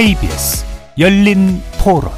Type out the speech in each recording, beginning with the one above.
KBS 열린 토론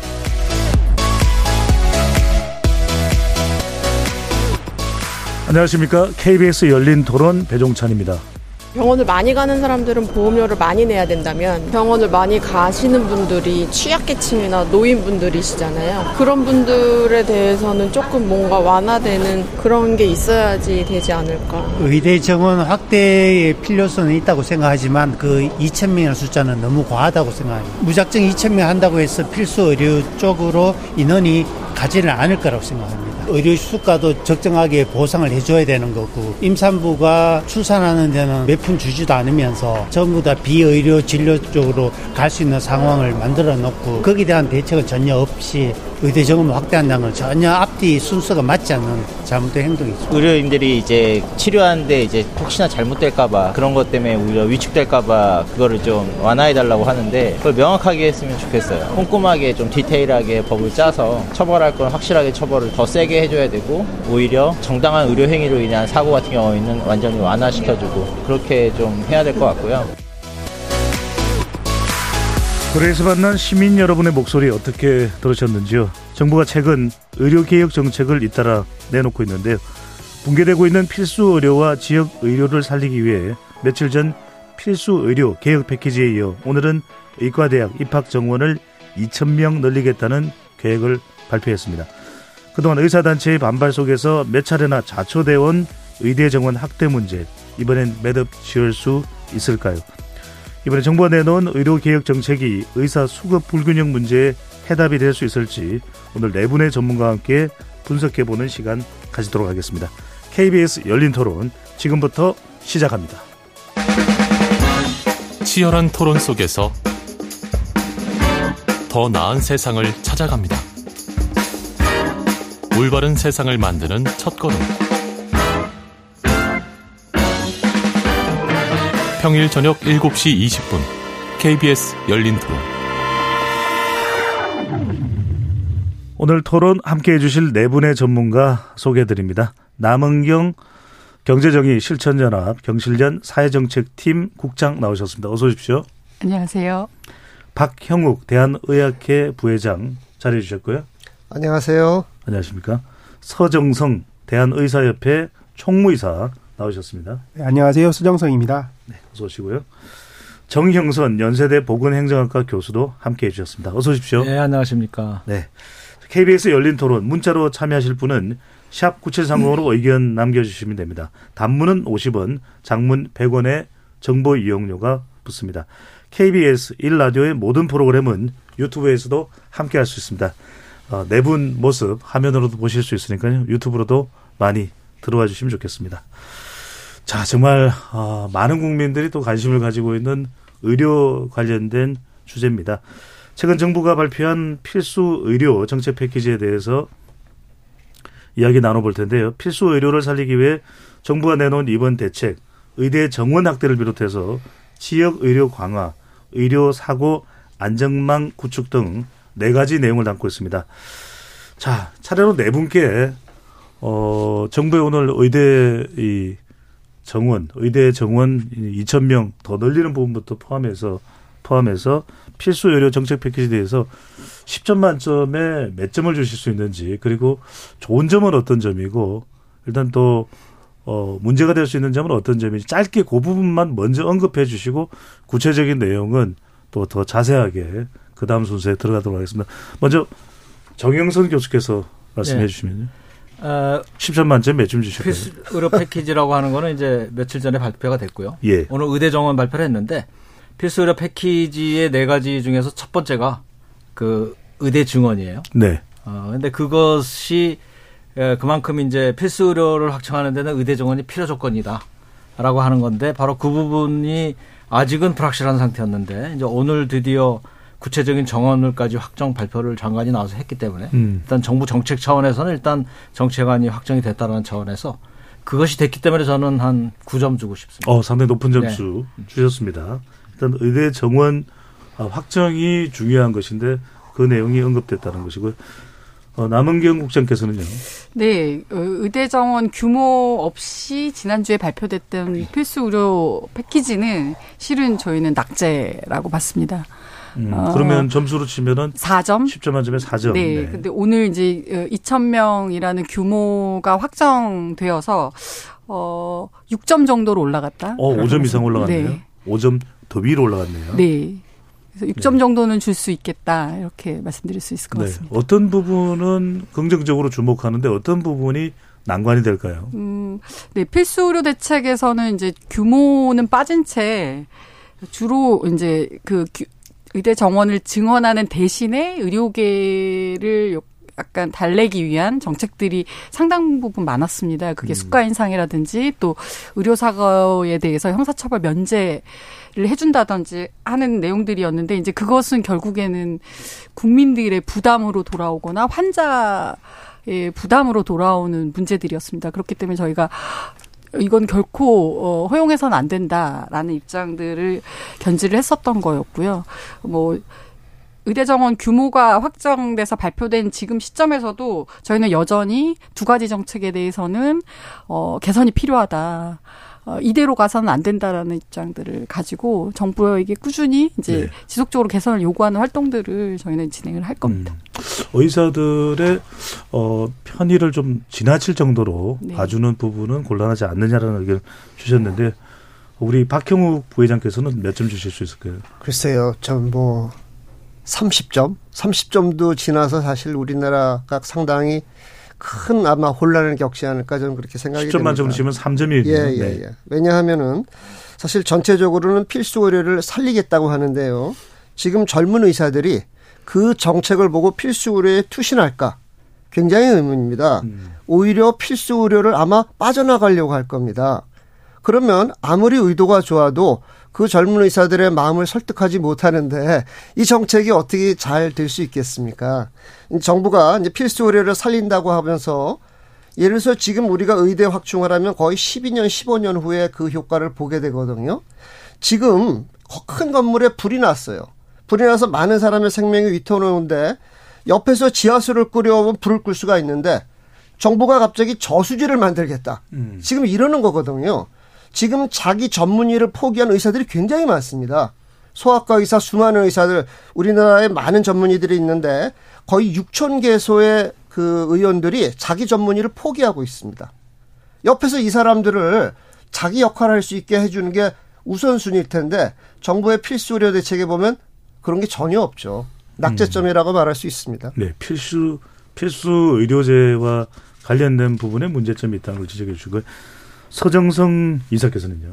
안녕하십니까. KBS 열린 토론 배종찬입니다. 병원을 많이 가는 사람들은 보험료를 많이 내야 된다면 병원을 많이 가시는 분들이 취약계층이나 노인분들이시잖아요. 그런 분들에 대해서는 조금 뭔가 완화되는 그런 게 있어야지 되지 않을까. 의대 정원 확대의 필요성은 있다고 생각하지만 그 2,000명의 숫자는 너무 과하다고 생각합니다. 무작정 2,000명 한다고 해서 필수 의료 쪽으로 인원이 가지는 않을 거라고 생각합니다. 의료 수가도 적정하게 보상을 해줘야 되는 거고 임산부가 출산하는 데는 몇 푼 주지도 않으면서 전부 다 비의료 진료 쪽으로 갈 수 있는 상황을 만들어 놓고 거기에 대한 대책은 전혀 없이 의대 정원 확대한다는 건 전혀 앞뒤 순서가 맞지 않는 잘못된 행동이죠. 의료인들이 이제 치료하는데 이제 혹시나 잘못될까봐 그런 것 때문에 오히려 위축될까봐 그거를 좀 완화해달라고 하는데 그걸 명확하게 했으면 좋겠어요. 꼼꼼하게 좀 디테일하게 법을 짜서 처벌할 건 확실하게 처벌을 더 세게 해줘야 되고 오히려 정당한 의료 행위로 인한 사고 같은 경우에는 완전히 완화시켜주고 그렇게 좀 해야 될 것 같고요. 그래서 만난 시민 여러분의 목소리 어떻게 들으셨는지요? 정부가 최근 의료개혁 정책을 잇따라 내놓고 있는데요. 붕괴되고 있는 필수 의료와 지역 의료를 살리기 위해 며칠 전 필수 의료 개혁 패키지에 이어 오늘은 의과대학 입학 정원을 2,000명 늘리겠다는 계획을 발표했습니다. 그동안 의사단체의 반발 속에서 몇 차례나 자초돼 온 의대 정원 확대 문제, 이번엔 매듭 지을 수 있을까요? 이번에 정부가 내놓은 의료개혁 정책이 의사 수급 불균형 문제에 해답이 될 수 있을지 오늘 네 분의 전문가와 함께 분석해보는 시간 가지도록 하겠습니다. KBS 열린 토론 지금부터 시작합니다. 치열한 토론 속에서 더 나은 세상을 찾아갑니다. 올바른 세상을 만드는 첫 걸음. 평일 저녁 7시 20분 KBS 열린 토론. 오늘 토론 함께 해주실 네 분의 전문가 소개해드립니다. 남은경 경제정의 실천연합 경실련 사회정책팀 국장 나오셨습니다. 어서 오십시오. 안녕하세요. 박형욱 대한의학회 부회장 자리해 주셨고요. 안녕하세요. 안녕하십니까. 서정성 대한의사협회 총무이사 나오셨습니다. 네, 안녕하세요. 수정성입니다. 네, 어서 오시고요. 정형선 연세대 보건행정학과 교수도 함께 해주셨습니다. 어서 오십시오. 네, 안녕하십니까. 네. KBS 열린 토론 문자로 참여하실 분은 샵 9730으로 의견 남겨주시면 됩니다. 단문은 50원, 장문 100원의 정보 이용료가 붙습니다. KBS 1라디오의 모든 프로그램은 유튜브에서도 함께 할 수 있습니다. 어, 네분 모습 화면으로도 보실 수 있으니까요. 유튜브로도 많이 들어와 주시면 좋겠습니다. 자, 정말 어, 많은 국민들이 또 관심을 가지고 있는 의료 관련된 주제입니다. 최근 정부가 발표한 필수 의료 정책 패키지에 대해서 이야기 나눠볼 텐데요. 필수 의료를 살리기 위해 정부가 내놓은 이번 대책, 의대 정원 확대를 비롯해서 지역 의료 강화, 의료 사고 안정망 구축 등 네 가지 내용을 담고 있습니다. 자, 차례로 네 분께 어 정부의 오늘 의대 이 정원, 의대 정원 2천 명더 늘리는 부분부터 포함해서 포함해서 필수 의료 정책 패키지에 대해서 10점 만점에 몇 점을 주실 수 있는지 그리고 좋은 점은 어떤 점이고 일단 또 어, 문제가 될 수 있는 점은 어떤 점인지 짧게 그 부분만 먼저 언급해 주시고 구체적인 내용은 또 더 자세하게 그 다음 순서에 들어가도록 하겠습니다. 먼저 정영선 교수께서 말씀해 네. 주시면요. 어, 10점 만점 몇점 주실까요? 필수 의료 패키지라고 하는 거는 이제 며칠 전에 발표가 됐고요. 예. 오늘 의대 정원 발표를 했는데 필수 의료 패키지의 네 가지 중에서 첫 번째가 그 의대 증원이에요. 네. 어, 근데 그것이 에, 그만큼 이제 필수 의료를 확충하는 데는 의대 정원이 필요 조건이다. 라고 하는 건데 바로 그 부분이 아직은 불확실한 상태였는데 이제 오늘 드디어 구체적인 정원을까지 확정 발표를 장관이 나와서 했기 때문에 음. 일단 정부 정책 차원에서는 일단 정책안이 확정이 됐다는 차원에서 그것이 됐기 때문에 저는 한 9점 주고 싶습니다. 어, 상당히 높은 점수 네. 주셨습니다. 일단 의대 정원 아, 확정이 중요한 것인데 그 내용이 언급됐다는 것이고요. 어, 남은경 국장께서는요. 네, 어, 의대 정원 규모 없이 지난주에 발표됐던 필수 의료 패키지는 실은 저희는 낙제라고 봤습니다. 음, 어, 그러면 점수로 치면은 4점. 10점 만점에 4점. 네. 근데 오늘 이제 2,000명이라는 규모가 확정되어서 어 6점 정도로 올라갔다. 어, 5점 이상 올라갔네요. 네. 5점 더 위로 올라갔네요. 네. 그래서 6점 정도는 줄 수 있겠다. 이렇게 말씀드릴 수 있을 것 네. 같습니다. 어떤 부분은 긍정적으로 주목하는데 어떤 부분이 난관이 될까요? 음, 네, 필수 의료 대책에서는 이제 규모는 빠진 채 주로 이제 그 규- 의대 정원을 증원하는 대신에 의료계를 요- 약간 달래기 위한 정책들이 상당 부분 많았습니다. 그게 수가 인상이라든지 또 의료 사고에 대해서 형사처벌 면제를 해준다든지 하는 내용들이었는데 이제 그것은 결국에는 국민들의 부담으로 돌아오거나 환자 의 부담으로 돌아오는 문제들이었습니다. 그렇기 때문에 저희가 이건 결코 어, 허용해서는 안 된다라는 입장들을 견지를 했었던 거였고요. 뭐 의대 정원 규모가 확정돼서 발표된 지금 시점에서도 저희는 여전히 두 가지 정책에 대해서는 어, 개선이 필요하다. 어, 이대로 가서는 안 된다라는 입장들을 가지고 정부에게 꾸준히 이제 네. 지속적으로 개선을 요구하는 활동들을 저희는 진행을 할 겁니다. 의사들의 어, 편의를 좀 지나칠 정도로 네. 봐주는 부분은 곤란하지 않느냐라는 의견을 주셨는데 우리 박형욱 부회장께서는 몇 점 주실 수 있을까요? 글쎄요, 전뭐 30점, 30점도 지나서 사실 우리나라가 상당히 큰 아마 혼란을 겪지 않을까 저는 그렇게 생각이 10점 됩니다. 만점으로 치면 3점이거든요. 예, 예, 예. 왜냐하면은 사실 전체적으로는 필수 의료를 살리겠다고 하는데요. 지금 젊은 의사들이 그 정책을 보고 필수 의료에 투신할까? 굉장히 의문입니다. 오히려 필수 의료를 아마 빠져나가려고 할 겁니다. 그러면 아무리 의도가 좋아도 그 젊은 의사들의 마음을 설득하지 못하는데 이 정책이 어떻게 잘 될 수 있겠습니까? 정부가 이제 필수 의료를 살린다고 하면서 예를 들어서 지금 우리가 의대 확충을 하면 거의 12년, 15년 후에 그 효과를 보게 되거든요. 지금 큰 건물에 불이 났어요. 불이 나서 많은 사람의 생명이 위태로운데 옆에서 지하수를 끓여오면 불을 끌 수가 있는데 정부가 갑자기 저수지를 만들겠다. 지금 이러는 거거든요. 지금 자기 전문의를 포기한 의사들이 굉장히 많습니다. 소아과 의사 수많은 의사들 우리나라에 많은 전문의들이 있는데 거의 6천 개소의 그 의원들이 자기 전문의를 포기하고 있습니다. 옆에서 이 사람들을 자기 역할을 할 수 있게 해주는 게 우선순위일 텐데 정부의 필수 의료 대책에 보면 그런 게 전혀 없죠. 낙제점이라고 말할 수 있습니다. 네, 필수 필수 의료제와 관련된 부분에 문제점이 있다는 걸 지적해 주시고 서정성 이사께서는요.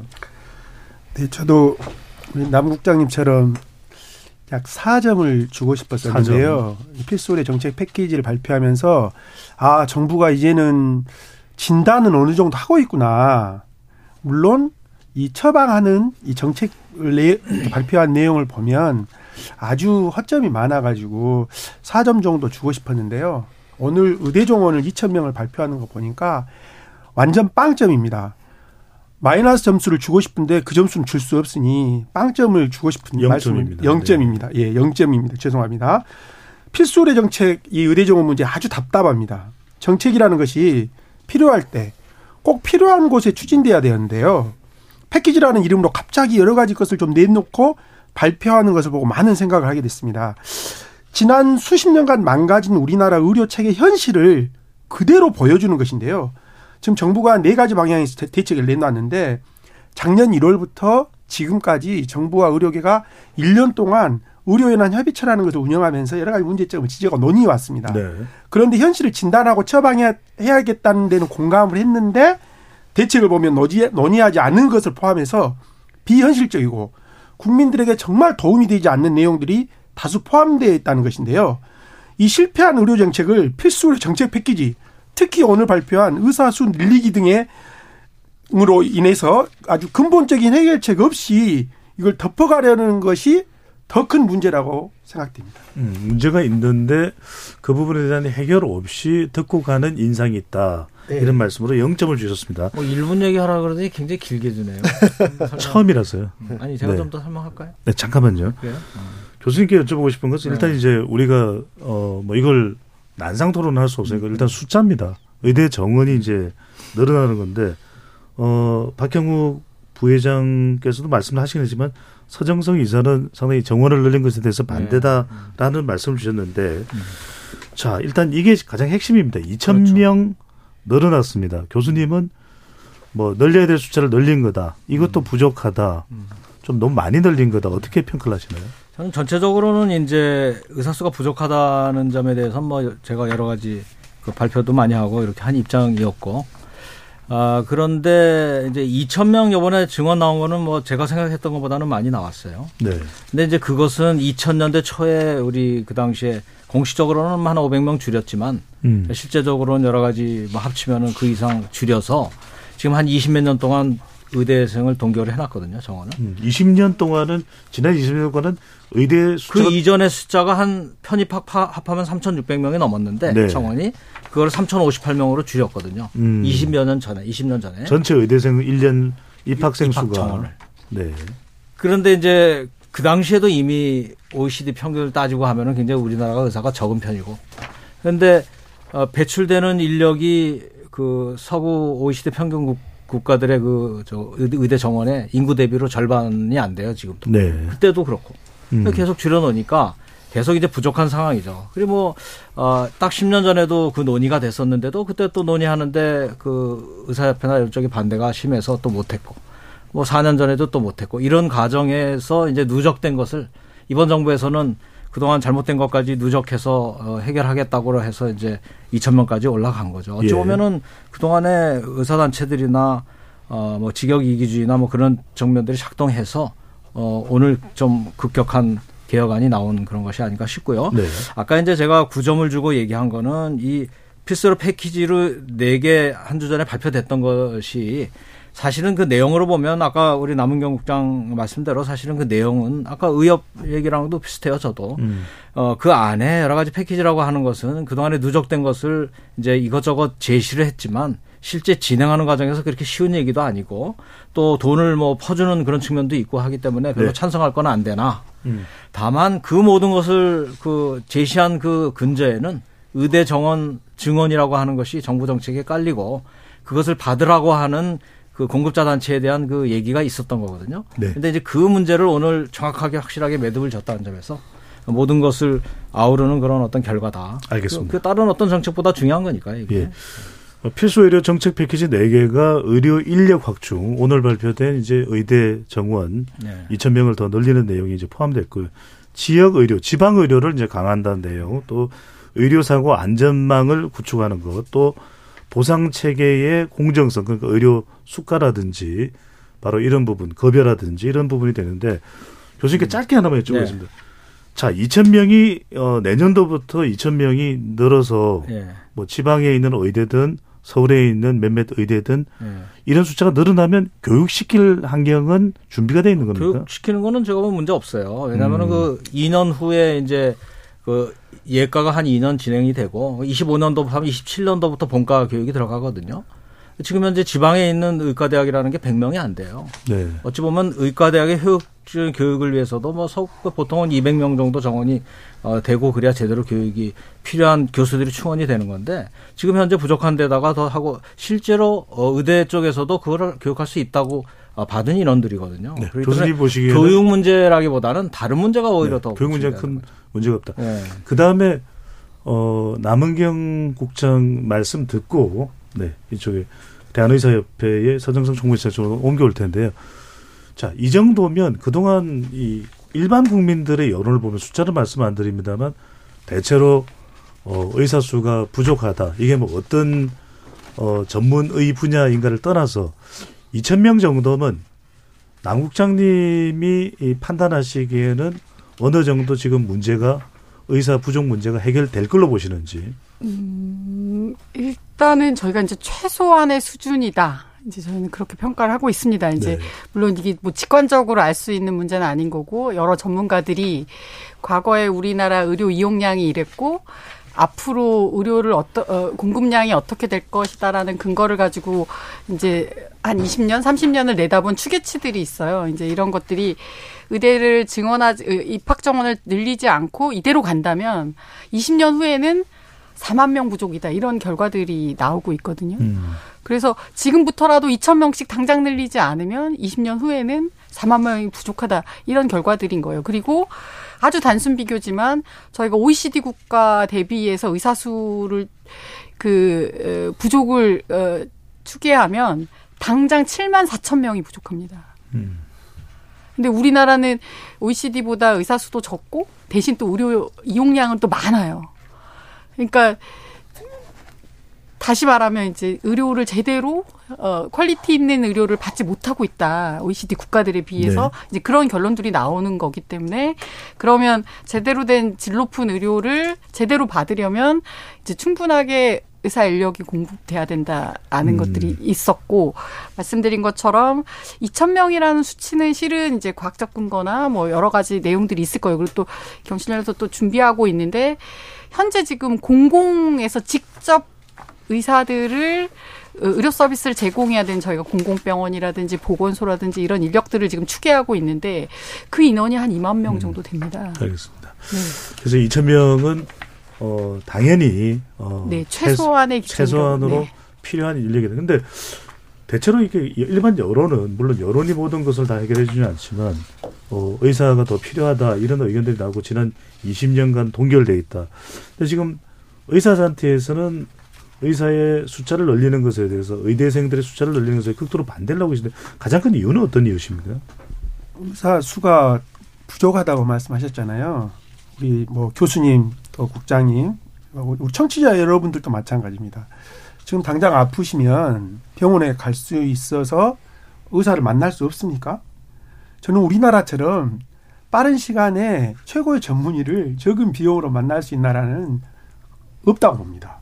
네, 저도 우리 남 국장님처럼 약 4점을 주고 싶었었는데요. 필수의 정책 패키지를 발표하면서 아 정부가 이제는 진단은 어느 정도 하고 있구나. 물론 이 처방하는 이 정책을 내, 발표한 내용을 보면 아주 허점이 많아가지고 4점 정도 주고 싶었는데요. 오늘 의대 정원을 2천 명을 발표하는 거 보니까 완전 빵점입니다. 마이너스 점수를 주고 싶은데 그 점수는 줄 수 없으니 빵점을 주고 싶은. 말씀입니다. 0점입니다. 예, 0점입니다. 죄송합니다. 필수 의료 정책 이 의대 정원 문제 아주 답답합니다. 정책이라는 것이 필요할 때 꼭 필요한 곳에 추진돼야 되는데요. 패키지라는 이름으로 갑자기 여러 가지 것을 좀 내놓고 발표하는 것을 보고 많은 생각을 하게 됐습니다. 지난 수십 년간 망가진 우리나라 의료 체계 현실을 그대로 보여주는 것인데요. 지금 정부가 네 가지 방향에서 대책을 내놨는데 작년 1월부터 지금까지 정부와 의료계가 1년 동안 의료연한 협의체라는 것을 운영하면서 여러 가지 문제점을 지적하고 논의해 왔습니다. 네. 그런데 현실을 진단하고 처방해야겠다는 데는 공감을 했는데 대책을 보면 논의하지 않는 것을 포함해서 비현실적이고 국민들에게 정말 도움이 되지 않는 내용들이 다수 포함되어 있다는 것인데요. 이 실패한 의료 정책을 필수 정책 패키지 특히 오늘 발표한 의사 수 늘리기 등의 으로 인해서 아주 근본적인 해결책 없이 이걸 덮어가려는 것이 더 큰 문제라고 생각됩니다. 음, 문제가 있는데 그 부분에 대한 해결 없이 듣고 가는 인상이 있다. 네. 이런 말씀으로 0점을 주셨습니다. 뭐 1분 얘기하라 그러더니 굉장히 길게 주네요. 처음이라서요. 아니 제가 네. 좀더 설명할까요? 네, 잠깐만요. 그래요? 교수님께 여쭤보고 싶은 것은 일단 네. 이제 우리가 어 뭐 이걸 난상 토론할 수 없으니까 일단 숫자입니다. 의대 정원이 이제 늘어나는 건데 어 박형욱 부회장께서도 말씀을 하시긴 했지만 서정성 이사는 상당히 정원을 늘린 것에 대해서 반대다라는 말씀을 주셨는데 자 일단 이게 가장 핵심입니다. 2천 명 늘어났습니다. 교수님은 뭐 늘려야 될 숫자를 늘린 거다. 이것도 부족하다. 좀 너무 많이 늘린 거다. 어떻게 평가를 하시나요? 저는 전체적으로는 이제 의사수가 부족하다는 점에 대해서 뭐 제가 여러 가지 그 발표도 많이 하고 이렇게 한 입장이었고 아 그런데 이제 2천 명 요번에 증원 나온 거는 뭐 제가 생각했던 것보다는 많이 나왔어요. 네. 근데 이제 그것은 2000년대 초에 우리 그 당시에 공식적으로는 한 500명 줄였지만 음. 실제적으로는 여러 가지 뭐 합치면은 그 이상 줄여서 지금 한 20몇 년 동안 의대생을 동결을 해놨거든요, 정원은. 음, 20년 동안은 지난 20년 동안은 의대 그 숫자가 이전의 숫자가 한 편입 합, 합하면 3,600명이 넘었는데 네. 정원이 그걸 3,058명으로 줄였거든요. 음. 20여 년 전에, 20년 전에. 전체 의대생 1년 입학생 입학 수가 정원을. 네. 그런데 이제 그 당시에도 이미 OECD 평균을 따지고 하면은 굉장히 우리나라가 의사가 적은 편이고. 그런데 어, 배출되는 인력이 그 서구 OECD 평균 국, 국가들의 그 저 의대 정원의 인구 대비로 절반이 안 돼요 지금도. 네. 그때도 그렇고. 음. 계속 줄여놓으니까 계속 이제 부족한 상황이죠. 그리고 뭐, 어, 딱 10년 전에도 그 논의가 됐었는데도 그때 또 논의하는데 그 의사협회나 이런 쪽이 반대가 심해서 또 못했고 뭐 4년 전에도 또 못했고 이런 과정에서 이제 누적된 것을 이번 정부에서는 그동안 잘못된 것까지 누적해서 어, 해결하겠다고 해서 이제 2천 명까지 올라간 거죠. 어찌 예. 보면은 그동안에 의사단체들이나 어, 뭐 직역 이기주의나 뭐 그런 정면들이 작동해서 어, 오늘 좀 급격한 개혁안이 나온 그런 것이 아닌가 싶고요. 네. 아까 이제 제가 9점을 주고 얘기한 거는 이 필수로 패키지로 4개 한 주 전에 발표됐던 것이 사실은 그 내용으로 보면 아까 우리 남은경 국장 말씀대로 사실은 그 내용은 아까 의협 얘기랑도 비슷해요, 저도. 음. 어, 그 안에 여러 가지 패키지라고 하는 것은 그 동안에 누적된 것을 이제 이것저것 제시를 했지만 실제 진행하는 과정에서 그렇게 쉬운 얘기도 아니고 또 돈을 뭐 퍼주는 그런 측면도 있고 하기 때문에 별로 네. 찬성할 건 안 되나. 음. 다만 그 모든 것을 그 제시한 그 근저에는 의대 정원 증언이라고 하는 것이 정부 정책에 깔리고 그것을 받으라고 하는 그 공급자 단체에 대한 그 얘기가 있었던 거거든요. 네. 근데 이제 그 문제를 오늘 정확하게 확실하게 매듭을 졌다는 점에서 모든 것을 아우르는 그런 어떤 결과다. 알겠습니다. 그, 그 다른 어떤 정책보다 중요한 거니까 이게. 예. 어, 필수 의료 정책 패키지 4개가 의료 인력 확충, 오늘 발표된 이제 의대 정원 네. 2천 명을 더 늘리는 내용이 이제 포함됐고요. 지역 의료, 지방 의료를 이제 강화한다는 내용, 또 의료 사고 안전망을 구축하는 것, 또 보상 체계의 공정성, 그러니까 의료 수가라든지 바로 이런 부분, 급여라든지 이런 부분이 되는데 교수님께 짧게 하나만 여쭤보겠습니다. 자, 2천 명이 어 내년도부터 2천 명이 늘어서 예. 뭐 지방에 있는 의대든 서울에 있는 몇몇 의대든 예. 이런 숫자가 늘어나면 교육시킬 환경은 준비가 돼 있는 겁니까? 교육시키는 거는 제가 보면 문제 없어요. 왜냐하면 음. 그 2년 후에 이제 그 예가가 한 2년 진행이 되고 25년도 하면 27년도부터 본과 교육이 들어가거든요. 지금 현재 지방에 있는 의과대학이라는 게 100명이 안 돼요. 네. 어찌 보면 의과대학의 효율적인 교육을 위해서도 뭐 서- 보통은 200명 정도 정원이 어, 되고 그래야 제대로 교육이 필요한 교수들이 충원이 되는 건데 지금 현재 부족한 데다가 더 하고 실제로 어, 의대 쪽에서도 그거를 교육할 수 있다고 어, 받은 인원들이거든요. 네. 교수님 때문에 보시기에는 교육 문제라기보다는 다른 문제가 오히려 네, 더 교육 문제는 큰 문제가 없다. 네. 그 다음에 어 남은경 국장 말씀 듣고 네 이쪽에 대한의사협회의 서정성 총무이사 쪽으로 옮겨올 텐데요. 자, 이 정도면 그동안 이 일반 국민들의 여론을 보면 숫자를 말씀 안 드립니다만 대체로 어 의사 수가 부족하다. 이게 뭐 어떤 어 전문의 분야인가를 떠나서 2천 명 정도면 남 국장님이 이 판단하시기에는 어느 정도 지금 문제가 의사 부족 문제가 해결될 걸로 보시는지. 음, 일단은 저희가 이제 최소한의 수준이다. 이제 저희는 그렇게 평가를 하고 있습니다. 이제 네. 물론 이게 뭐 직관적으로 알 수 있는 문제는 아닌 거고 여러 전문가들이 과거에 우리나라 의료 이용량이 이랬고 앞으로 의료를 어떠, 어, 공급량이 어떻게 될 것이다라는 근거를 가지고 이제 한 20년, 30년을 내다본 추계치들이 있어요. 이제 이런 것들이 의대를 증원하지, 의- 입학 정원을 늘리지 않고 이대로 간다면 20년 후에는 4만 명 부족이다. 이런 결과들이 나오고 있거든요. 음. 그래서 지금부터라도 2천 명씩 당장 늘리지 않으면 20년 후에는 4만 명이 부족하다 이런 결과들인 거예요. 그리고 아주 단순 비교지만 저희가 OECD 국가 대비해서 의사 수를 그 어, 부족을 어, 추계하면 당장 7만 4천 명이 부족합니다. 음. 근데 우리나라는 OECD보다 의사 수도 적고 대신 또 의료 이용량은 또 많아요. 그러니까 다시 말하면 이제 의료를 제대로 어 퀄리티 있는 의료를 받지 못하고 있다. OECD 국가들에 비해서 네. 이제 그런 결론들이 나오는 거기 때문에 그러면 제대로 된 질 높은 의료를 제대로 받으려면 이제 충분하게 의사 인력이 공급돼야 된다라는 음. 것들이 있었고 말씀드린 것처럼 2천 명이라는 수치는 실은 이제 과학적 근거나 뭐 여러 가지 내용들이 있을 거예요. 그리고 또 경실련에서 또 준비하고 있는데 현재 지금 공공에서 직접 의사들을 어, 의료 서비스를 제공해야 되는 저희가 공공병원이라든지 보건소라든지 이런 인력들을 지금 추계하고 있는데 그 인원이 한 2만 명 정도 됩니다. 알겠습니다. 네. 그래서 2천 명은 어 당연히 어 네, 최소한의. 최소한으로 네. 필요한 인력이다. 근데 대체로 이게 일반 여론은 물론 여론이 모든 것을 다 해결해 주지는 않지만 어 의사가 더 필요하다 이런 의견들이 나오고 지난 20년간 동결돼 있다. 근데 지금 의사 단체에서는 의사의 숫자를 늘리는 것에 대해서 의대생들의 숫자를 늘리는 것에 극도로 반대를 하고 계신데 가장 큰 이유는 어떤 이유십니까? 의사 수가 부족하다고 말씀하셨잖아요. 우리 뭐 교수님 또 국장님 우리 청취자 여러분들도 마찬가지입니다. 지금 당장 아프시면 병원에 갈 수 있어서 의사를 만날 수 없습니까? 저는 우리나라처럼 빠른 시간에 최고의 전문의를 적은 비용으로 만날 수 있나라는 없다고 봅니다.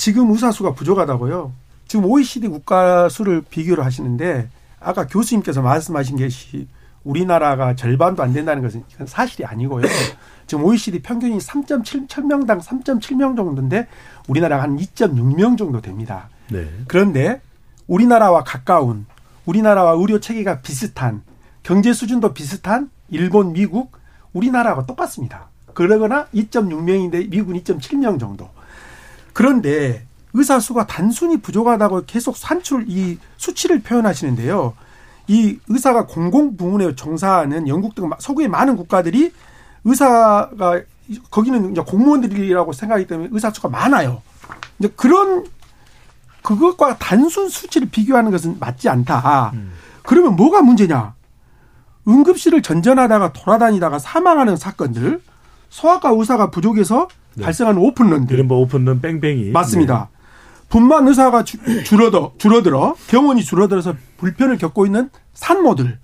지금 의사 수가 부족하다고요. 지금 OECD 국가 수를 비교를 하시는데 아까 교수님께서 말씀하신 것이 우리나라가 절반도 안 된다는 것은 사실이 아니고요. 지금 OECD 평균이 3.7 명당 3.7명 정도인데 우리나라가 한 2.6명 정도 됩니다. 네. 그런데 우리나라와 가까운 우리나라와 의료 체계가 비슷한 경제 수준도 비슷한 일본, 미국, 우리나라가 똑같습니다. 그러거나 2.6명인데 미국은 2.7명 정도. 그런데 의사 수가 단순히 부족하다고 계속 산출 이 수치를 표현하시는데요. 이 의사가 공공 부문에 종사하는 영국 등 서구의 많은 국가들이 의사가 거기는 이제 공무원들이라고 생각하기 때문에 의사 수가 많아요. 이제 그런 그것과 단순 수치를 비교하는 것은 맞지 않다. 그러면 뭐가 문제냐? 응급실을 전전하다가 돌아다니다가 사망하는 사건들, 소아과 의사가 부족해서 네. 발생하는 오픈런들, 이른바 오픈런 뺑뺑이. 맞습니다. 분만 의사가 주, 줄어들, 줄어들어 병원이 줄어들어서 불편을 겪고 있는 산모들,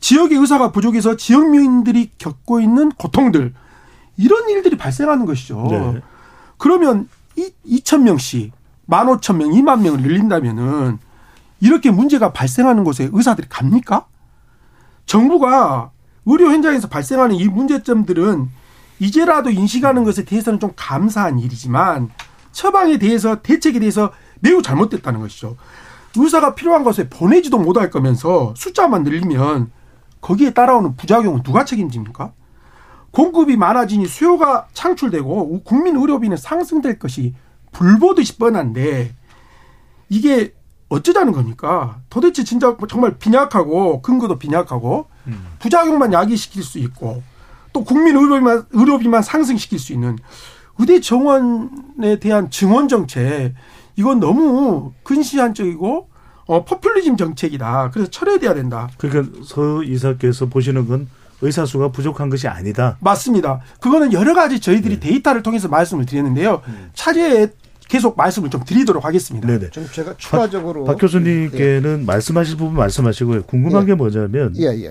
지역의 의사가 부족해서 지역민들이 겪고 있는 고통들 이런 일들이 발생하는 것이죠. 네. 그러면 이 2천 명씩 15,000명, 2만 명을 늘린다면은 이렇게 문제가 발생하는 곳에 의사들이 갑니까? 정부가 의료 현장에서 발생하는 이 문제점들은 이제라도 인식하는 것에 대해서는 좀 감사한 일이지만 처방에 대해서 대책에 대해서 매우 잘못됐다는 것이죠. 의사가 필요한 곳에 보내지도 못할 거면서 숫자만 늘리면 거기에 따라오는 부작용은 누가 책임집니까? 공급이 많아지니 수요가 창출되고 국민 의료비는 상승될 것이 불보듯이 뻔한데 이게 어쩌자는 겁니까? 도대체 진짜 정말 빈약하고 근거도 빈약하고 부작용만 야기시킬 수 있고 또 국민 의료비만, 의료비만 상승시킬 수 있는 의대 정원에 대한 증원 정책 이건 너무 근시안적이고 어, 포퓰리즘 정책이다. 그래서 철회돼야 된다. 그러니까 서 이사께서 보시는 건 의사 수가 부족한 것이 아니다. 맞습니다. 그거는 여러 가지 저희들이 네. 데이터를 통해서 말씀을 드렸는데요. 차제에 계속 말씀을 좀 드리도록 하겠습니다. 네네. 좀 제가 추가적으로 박 교수님께는 말씀하실 부분 말씀하시고요. 궁금한 예. 게 뭐냐면 예, 예.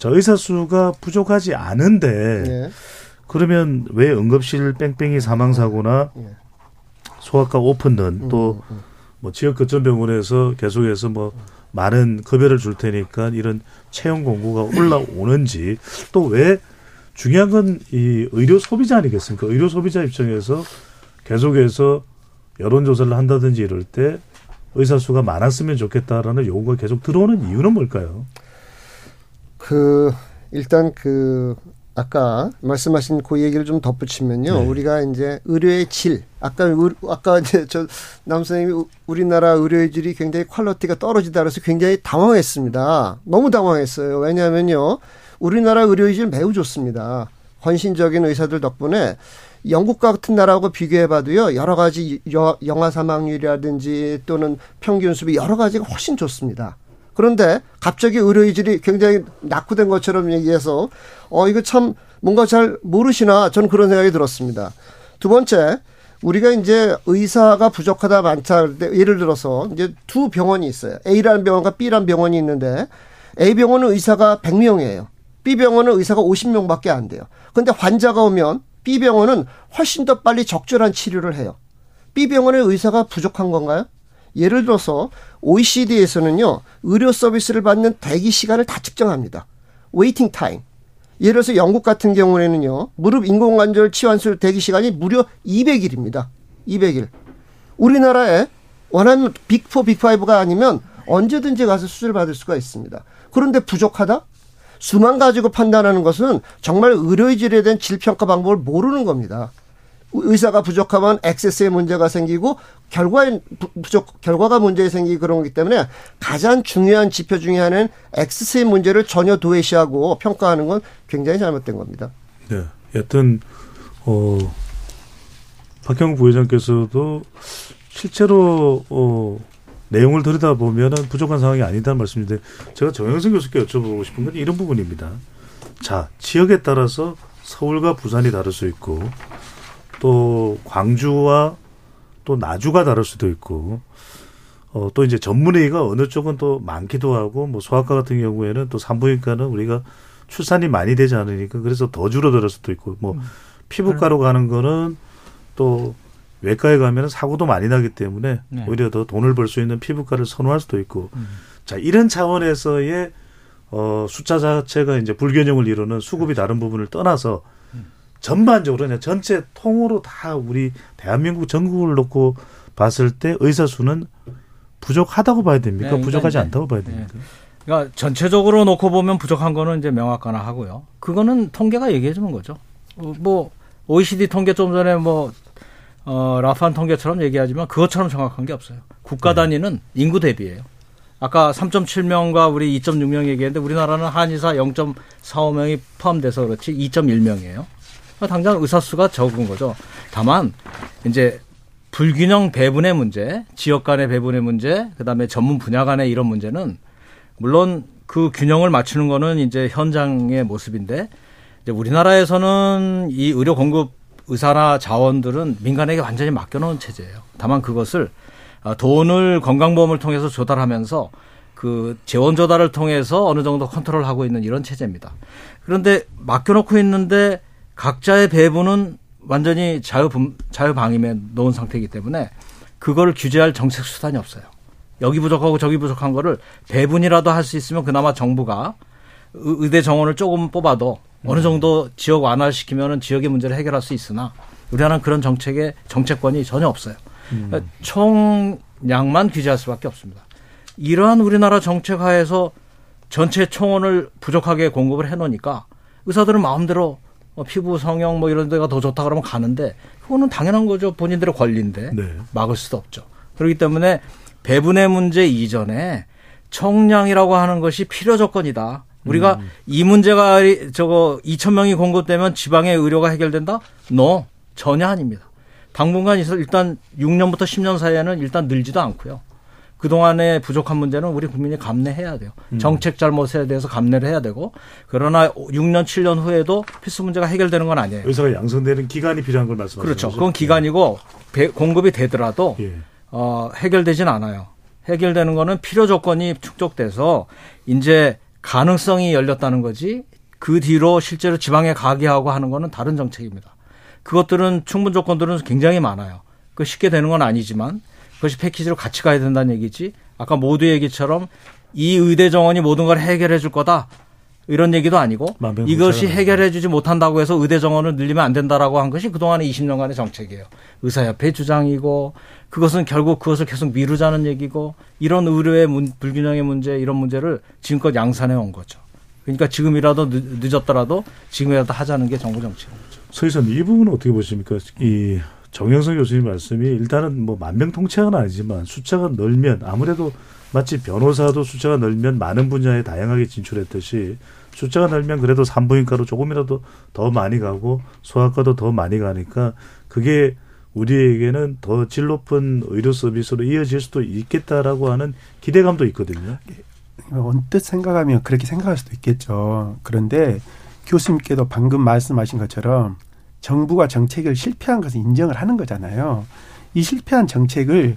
저 의사 수가 부족하지 않은데 예. 그러면 왜 응급실 뺑뺑이 사망 사고나 예. 소아과 오픈런 또 음, 음. 뭐 지역 거점 병원에서 계속해서 뭐 많은 급여를 줄 테니까 이런 채용 공고가 올라오는지 또 왜 중요한 건 이 의료 소비자 아니겠습니까? 의료 소비자 입장에서 계속해서 여론 조사를 한다든지 이럴 때 의사 수가 많았으면 좋겠다라는 요구가 계속 들어오는 이유는 뭘까요? 그 일단 그 아까 말씀하신 그 얘기를 좀 덧붙이면요. 네. 우리가 이제 의료의 질, 아까 의- 아까 이제 저 남선생님이 우- 우리나라 의료의 질이 굉장히 quality가 떨어지다 그래서 굉장히 당황했습니다. 너무 당황했어요. 왜냐하면요. 우리나라 의료의 질 매우 좋습니다. 헌신적인 의사들 덕분에 영국 같은 나라하고 비교해봐도요 여러 가지 여- 영아 사망률이라든지 또는 평균 수비 여러 가지가 훨씬 좋습니다. 그런데 갑자기 의료의 질이 굉장히 낙후된 것처럼 얘기해서 어 이거 참 뭔가 잘 모르시나 저는 그런 생각이 들었습니다. 두 번째 우리가 이제 의사가 부족하다 많다 할 때 예를 들어서 이제 두 병원이 있어요. A라는 병원과 B라는 병원이 있는데 A 병원은 의사가 100명이에요. B 병원은 의사가 50명밖에 안 돼요. 근데 환자가 오면 B 병원은 훨씬 더 빨리 적절한 치료를 해요. B 병원의 의사가 부족한 건가요? 예를 들어서 OECD에서는요 의료 서비스를 받는 대기 시간을 다 측정합니다. waiting time. 예를 들어서 영국 같은 경우에는요 무릎 인공관절 치환술 대기 시간이 무려 200일입니다. 200일. 우리나라에 원하는 빅4, 빅5가 아니면 언제든지 가서 수술 받을 수가 있습니다. 그런데 부족하다? 수만 가지고 판단하는 것은 정말 의료의 질에 대한 질평가 방법을 모르는 겁니다. 의사가 부족하면 액세스에 문제가 생기고 결과에 부- 부족 결과가 문제 생기고 그런 거기 때문에 가장 중요한 지표 중에 하나는 액세스의 문제를 전혀 도외시하고 평가하는 건 굉장히 잘못된 겁니다. 네. 여튼 어 박형국 부회장께서도 실제로 어 내용을 들여다 보면은 부족한 상황이 아니다는 말씀인데 제가 정영선 교수께 여쭤보고 싶은 건 이런 부분입니다. 자, 지역에 따라서 서울과 부산이 다를 수 있고 또 광주와 또 나주가 다를 수도 있고 어, 또 이제 전문의가 어느 쪽은 또 많기도 하고 뭐 소아과 같은 경우에는 또 산부인과는 우리가 출산이 많이 되지 않으니까 그래서 더 줄어들 수도 있고 뭐 피부과로 가는 거는 또 외과에 가면 사고도 많이 나기 때문에 네. 오히려 더 돈을 벌 수 있는 피부과를 선호할 수도 있고. 자 이런 차원에서의 어 숫자 자체가 이제 불균형을 이루는 수급이 다른 부분을 떠나서 전반적으로 그냥 전체 통으로 다 우리 대한민국 전국을 놓고 봤을 때 의사 수는 부족하다고 봐야 됩니까? 네, 부족하지 이제- 않다고 봐야 네. 됩니까? 그러니까 전체적으로 놓고 보면 부족한 거는 이제 명확하나 하고요. 그거는 통계가 얘기해 주는 거죠. 어, 뭐 OECD 통계 좀 전에 뭐 어, 라판 통계처럼 얘기하지만 그것처럼 정확한 게 없어요. 국가 단위는 인구 대비예요. 아까 3.7명과 우리 2.6명 얘기했는데 우리나라는 한의사 0.45명이 포함돼서 그렇지 2.1명이에요. 당장 의사 수가 적은 거죠. 다만 이제 불균형 배분의 문제, 지역 간의 배분의 문제, 그다음에 전문 분야 간의 이런 문제는 물론 그 균형을 맞추는 거는 이제 현장의 모습인데 이제 우리나라에서는 이 의료 공급 의사나 자원들은 민간에게 완전히 맡겨놓은 체제예요. 다만 그것을 아, 돈을 건강보험을 통해서 조달하면서 그 재원 조달을 통해서 어느 정도 컨트롤하고 있는 이런 체제입니다. 그런데 맡겨놓고 있는데 각자의 배분은 완전히 자유 자유방임에 놓은 상태이기 때문에 그걸 규제할 정책 수단이 없어요. 여기 부족하고 저기 부족한 거를 배분이라도 할 수 있으면 그나마 정부가 의- 의대 정원을 조금 뽑아도 어느 정도 지역 완화를 시키면은 지역의 문제를 해결할 수 있으나 우리나라는 그런 정책의 정책권이 전혀 없어요. 그러니까 총량만 규제할 수밖에 없습니다. 이러한 우리나라 정책 하에서 전체 총원을 부족하게 공급을 해놓으니까 의사들은 마음대로 어, 피부 성형 뭐 이런 데가 더 좋다 그러면 가는데 그거는 당연한 거죠. 본인들의 권리인데 네. 막을 수도 없죠. 그렇기 때문에 배분의 문제 이전에 총량이라고 하는 것이 필요 조건이다. 우리가 이 문제가 이- 저거 2천 명이 공급되면 지방의 의료가 해결된다? No, 전혀 아닙니다. 당분간 있어 일단 6년부터 10년 사이에는 일단 늘지도 않고요. 그동안의 부족한 문제는 우리 국민이 감내해야 돼요. 정책 잘못에 대해서 감내를 해야 되고 그러나 6년 7년 후에도 필수 문제가 해결되는 건 아니에요. 의사가 양성되는 기간이 필요한 걸 말씀하시는 그렇죠. 거죠? 그건 기간이고 배- 공급이 되더라도 예. 어, 해결되진 않아요. 해결되는 거는 필요 조건이 축적돼서 이제 가능성이 열렸다는 거지 그 뒤로 실제로 지방에 가게 하고 하는 거는 다른 정책입니다. 그것들은 충분 조건들은 굉장히 많아요. 그 쉽게 되는 건 아니지만 그것이 패키지로 같이 가야 된다는 얘기지. 아까 모두 얘기처럼 이 의대 정원이 모든 걸 해결해 줄 거다. 이런 얘기도 아니고 이것이. 해결해 주지 못한다고 해서 의대 정원을 늘리면 안 된다라고 한 것이 그동안의 20년간의 정책이에요. 의사협회 주장이고 그것은 결국 그것을 계속 미루자는 얘기고 이런 의료의 문- 불균형의 문제 이런 문제를 지금껏 양산해 온 거죠. 그러니까 지금이라도 늦, 었더라도 지금이라도 하자는 게 정부 정책입니다. 서희선 이 부분은 어떻게 보십니까? 이 정영석 교수님 말씀이 일단은 뭐 만병통치약은 아니지만 숫자가 늘면 아무래도 마치 변호사도 숫자가 늘면 많은 분야에 다양하게 진출했듯이 숫자가 늘면 그래도 산부인과로 조금이라도 더 많이 가고 소아과도 더 많이 가니까 그게 우리에게는 더 질 높은 의료 서비스로 이어질 수도 있겠다라고 하는 기대감도 있거든요. 언뜻 생각하면 그렇게 생각할 수도 있겠죠. 그런데 교수님께도 방금 말씀하신 것처럼 정부가 정책을 실패한 것을 인정을 하는 거잖아요. 이 실패한 정책을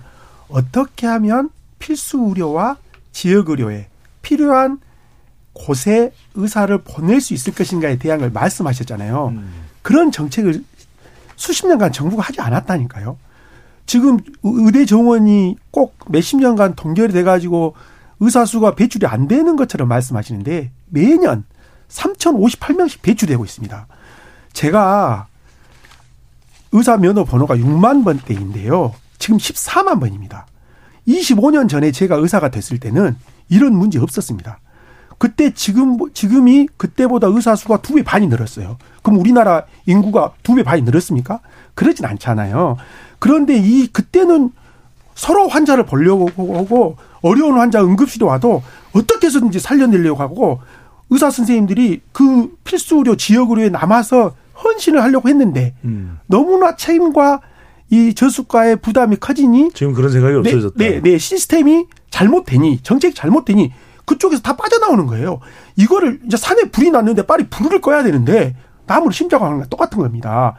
어떻게 하면 필수 의료와 지역 의료에 필요한 곳에 의사를 보낼 수 있을 것인가에 대한 걸 말씀하셨잖아요. 음. 그런 정책을 수십 년간 정부가 하지 않았다니까요. 지금 의대 정원이 꼭 몇십 년간 동결이 돼가지고 의사 수가 배출이 안 되는 것처럼 말씀하시는데 매년 3,058명씩 배출되고 있습니다. 제가 의사 면허 번호가 6만 번대인데요. 지금 14만 번입니다. 25년 전에 제가 의사가 됐을 때는 이런 문제 없었습니다. 그때 지금 지금이 그때보다 의사 수가 두 배 반이 늘었어요. 그럼 우리나라 인구가 두 배 반이 늘었습니까? 그러진 않잖아요. 그런데 이 그때는 서로 환자를 보려고 하고 어려운 환자 응급실에 와도 어떻게 해서든지 살려내려고 하고 의사 선생님들이 그 필수 의료 지역 의료에 남아서 헌신을 하려고 했는데 음. 너무나 책임과 이 저수가의 부담이 커지니 지금 그런 생각이 없어졌다. 네, 네, 네 시스템이 잘못되니 정책이 잘못되니 그쪽에서 다 빠져나오는 거예요. 이거를 이제 산에 불이 났는데 빨리 불을 꺼야 되는데 나무를 심자고 하는 거 똑같은 겁니다.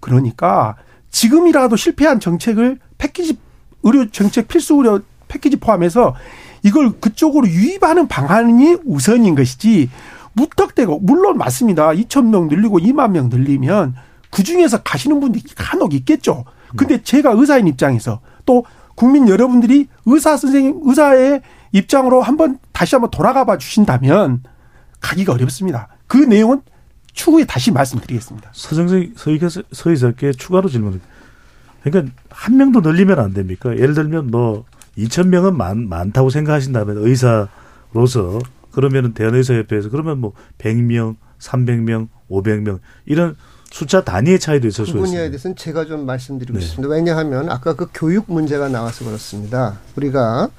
그러니까 지금이라도 실패한 정책을 패키지 의료 정책 필수 의료 패키지 포함해서 이걸 그쪽으로 유입하는 방안이 우선인 것이지 무턱대고 물론 맞습니다. 2천 명 늘리고 2만 명 늘리면 그 중에서 가시는 분들이 간혹 있겠죠. 근데 제가 의사인 입장에서 또 국민 여러분들이 의사 선생님 의사의 입장으로 한번 다시 한번 돌아가 봐 주신다면 가기가 어렵습니다. 그 내용은 추후에 다시 말씀드리겠습니다. 서정석 서의사께 추가로 질문. 그러니까 한 명도 늘리면 안 됩니까? 예를 들면 뭐 2천 명은 많, 많다고 생각하신다면 의사로서 그러면은 대한의사협회에서 그러면 뭐 100명, 300명, 500명 이런 숫자 단위의 차이도 있을 수 있습니다. 그 분야에 대해서는 제가 좀 말씀드리고 네. 싶습니다. 왜냐하면 아까 그 교육 문제가 나와서 그렇습니다. 우리가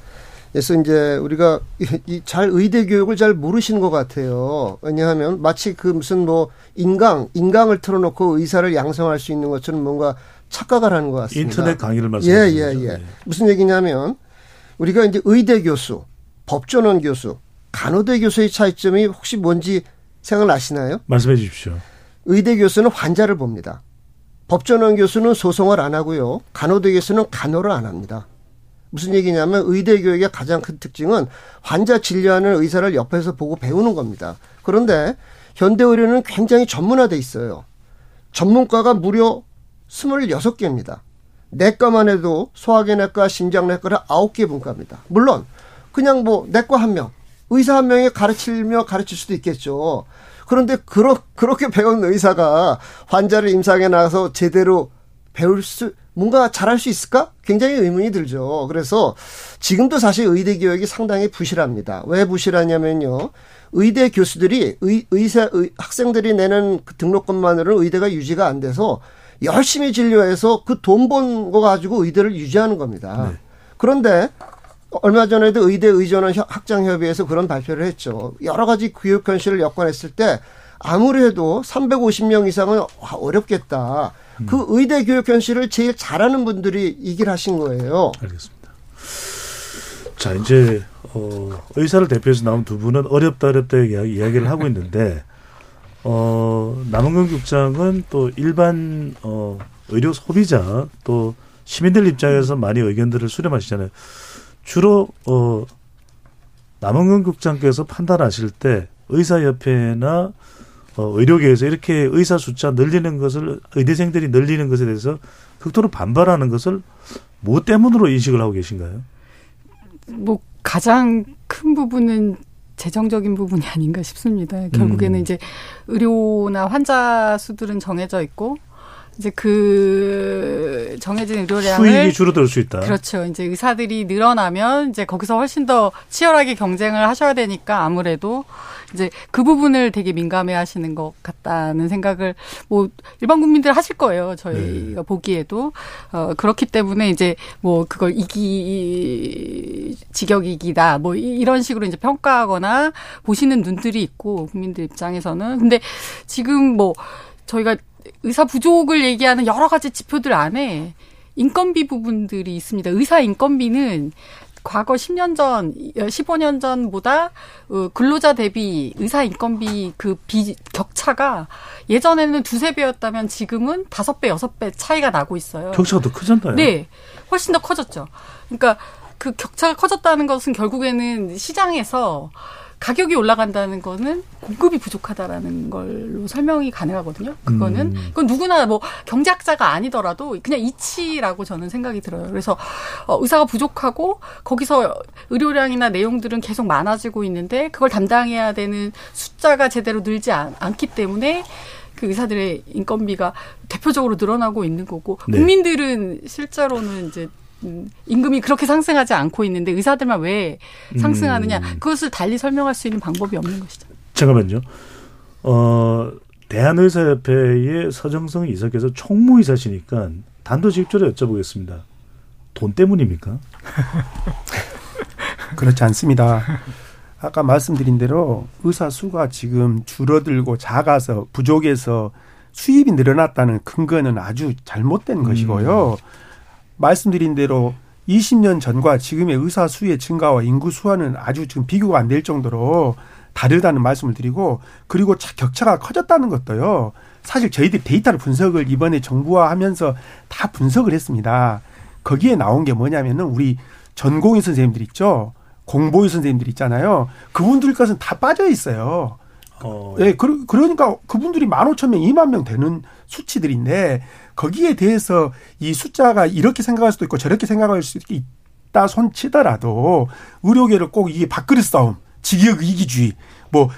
그래서 이제 우리가 이 잘 의대 교육을 잘 모르시는 것 같아요. 왜냐하면 마치 그 무슨 뭐 인강 인강을 틀어놓고 의사를 양성할 수 있는 것처럼 뭔가 착각을 하는 것 같습니다. 인터넷 강의를 말씀하시는 예, 예, 예. 네. 무슨 얘기냐면 우리가 이제 의대 교수, 법전원 교수, 간호대 교수의 차이점이 혹시 뭔지 생각나시나요? 말씀해 주십시오. 의대 교수는 환자를 봅니다. 법전원 교수는 소송을 안 하고요. 간호대 교수는 간호를 안 합니다. 무슨 얘기냐면 의대 교육의 가장 큰 특징은 환자 진료하는 의사를 옆에서 보고 배우는 겁니다. 그런데 현대 의료는 굉장히 전문화돼 있어요. 전문가가 무려 26개입니다. 내과만 해도 소화기내과, 심장내과를 9개 분과입니다. 물론 그냥 뭐 내과 한 명, 의사 한 명이 가르치며 가르칠 수도 있겠죠. 그런데 그러, 그렇게 배운 의사가 환자를 임상에 나가서 제대로 배울 수 뭔가 잘할 수 있을까? 굉장히 의문이 들죠. 그래서 지금도 사실 의대 교육이 상당히 부실합니다. 왜 부실하냐면요. 의대 교수들이 의, 의사 의, 학생들이 내는 그 등록금만으로는 의대가 유지가 안 돼서 열심히 진료해서 그 돈 번 거 가지고 의대를 유지하는 겁니다. 네. 그런데 얼마 전에도 의대 의전원 학장협의회에서 그런 발표를 했죠. 여러 가지 교육 현실을 엮어냈을 때 아무래도 350명 이상은 어렵겠다. 음. 그 의대 교육 현실을 제일 잘하는 분들이 이길 하신 거예요. 알겠습니다. 자, 이제 어, 의사를 대표해서 나온 두 분은 어렵다 어렵다 이야기를 하고 있는데 어, 남은근 국장은 또 일반 어, 의료 소비자 또 시민들 입장에서 많이 의견들을 수렴하시잖아요. 주로 어, 남은근 국장께서 판단하실 때 의사협회나 어, 의료계에서 이렇게 의사 숫자 늘리는 것을 의대생들이 늘리는 것에 대해서 극도로 반발하는 것을 뭐 때문으로 인식을 하고 계신가요? 뭐 가장 큰 부분은 재정적인 부분이 아닌가 싶습니다. 결국에는 음. 이제 의료나 환자 수들은 정해져 있고 이제 그 정해진 의료량을 수익이 줄어들 수 있다. 그렇죠. 이제 의사들이 늘어나면 이제 거기서 훨씬 더 치열하게 경쟁을 하셔야 되니까 아무래도 이제 그 부분을 되게 민감해 하시는 것 같다는 생각을 뭐 일반 국민들 하실 거예요. 저희가 네. 보기에도. 어, 그렇기 때문에 이제 뭐 그걸 이기, 직역이기다. 뭐 이- 이런 식으로 이제 평가하거나 보시는 눈들이 있고 국민들 입장에서는. 근데 지금 뭐 저희가 의사 부족을 얘기하는 여러 가지 지표들 안에 인건비 부분들이 있습니다. 의사 인건비는 과거 10년 전, 15년 전보다 어, 근로자 대비 의사 인건비 그 비 격차가 예전에는 두세 배였다면 지금은 다섯 배, 여섯 배 차이가 나고 있어요. 격차가 더 크잖아요. 네. 훨씬 더 커졌죠. 그러니까 그 격차가 커졌다는 것은 결국에는 시장에서 가격이 올라간다는 거는 공급이 부족하다라는 걸로 설명이 가능하거든요. 그거는 음. 그건 누구나 뭐 경제학자가 아니더라도 그냥 이치라고 저는 생각이 들어요. 그래서 어, 의사가 부족하고 거기서 의료량이나 내용들은 계속 많아지고 있는데 그걸 담당해야 되는 숫자가 제대로 늘지 않, 않기 때문에 그 의사들의 인건비가 대표적으로 늘어나고 있는 거고 네. 국민들은 실제로는 이제 음, 임금이 그렇게 상승하지 않고 있는데 의사들만 왜 상승하느냐 음. 그것을 달리 설명할 수 있는 방법이 없는 것이죠. 잠깐만요. 어, 대한의사협회의 서정성 이사께서 총무이사시니까 단도직입적으로 여쭤보겠습니다. 돈 때문입니까? 그렇지 않습니다. 아까 말씀드린 대로 의사 수가 지금 줄어들고 작아서 부족해서 수입이 늘어났다는 근거는 아주 잘못된 것이고요. 말씀드린 대로 20년 전과 지금의 의사 수의 증가와 인구 수와는 아주 지금 비교가 안 될 정도로 다르다는 말씀을 드리고 그리고 차- 격차가 커졌다는 것도요. 사실 저희들이 데이터를 분석을 이번에 정부와 하면서 다 분석을 했습니다. 거기에 나온 게 뭐냐면은 우리 전공의 선생님들 있죠. 공보의 선생님들 있잖아요. 그분들 것은 다 빠져 있어요. 어, 예, 그, 그러니까 그분들이 만 오천 명, 이만 명 되는 수치들인데 거기에 대해서 이 숫자가 이렇게 생각할 수도 있고 저렇게 생각할 수 있다 손치더라도 의료계를 꼭 이게 밥그릇 싸움, 직역 이기주의, 뭐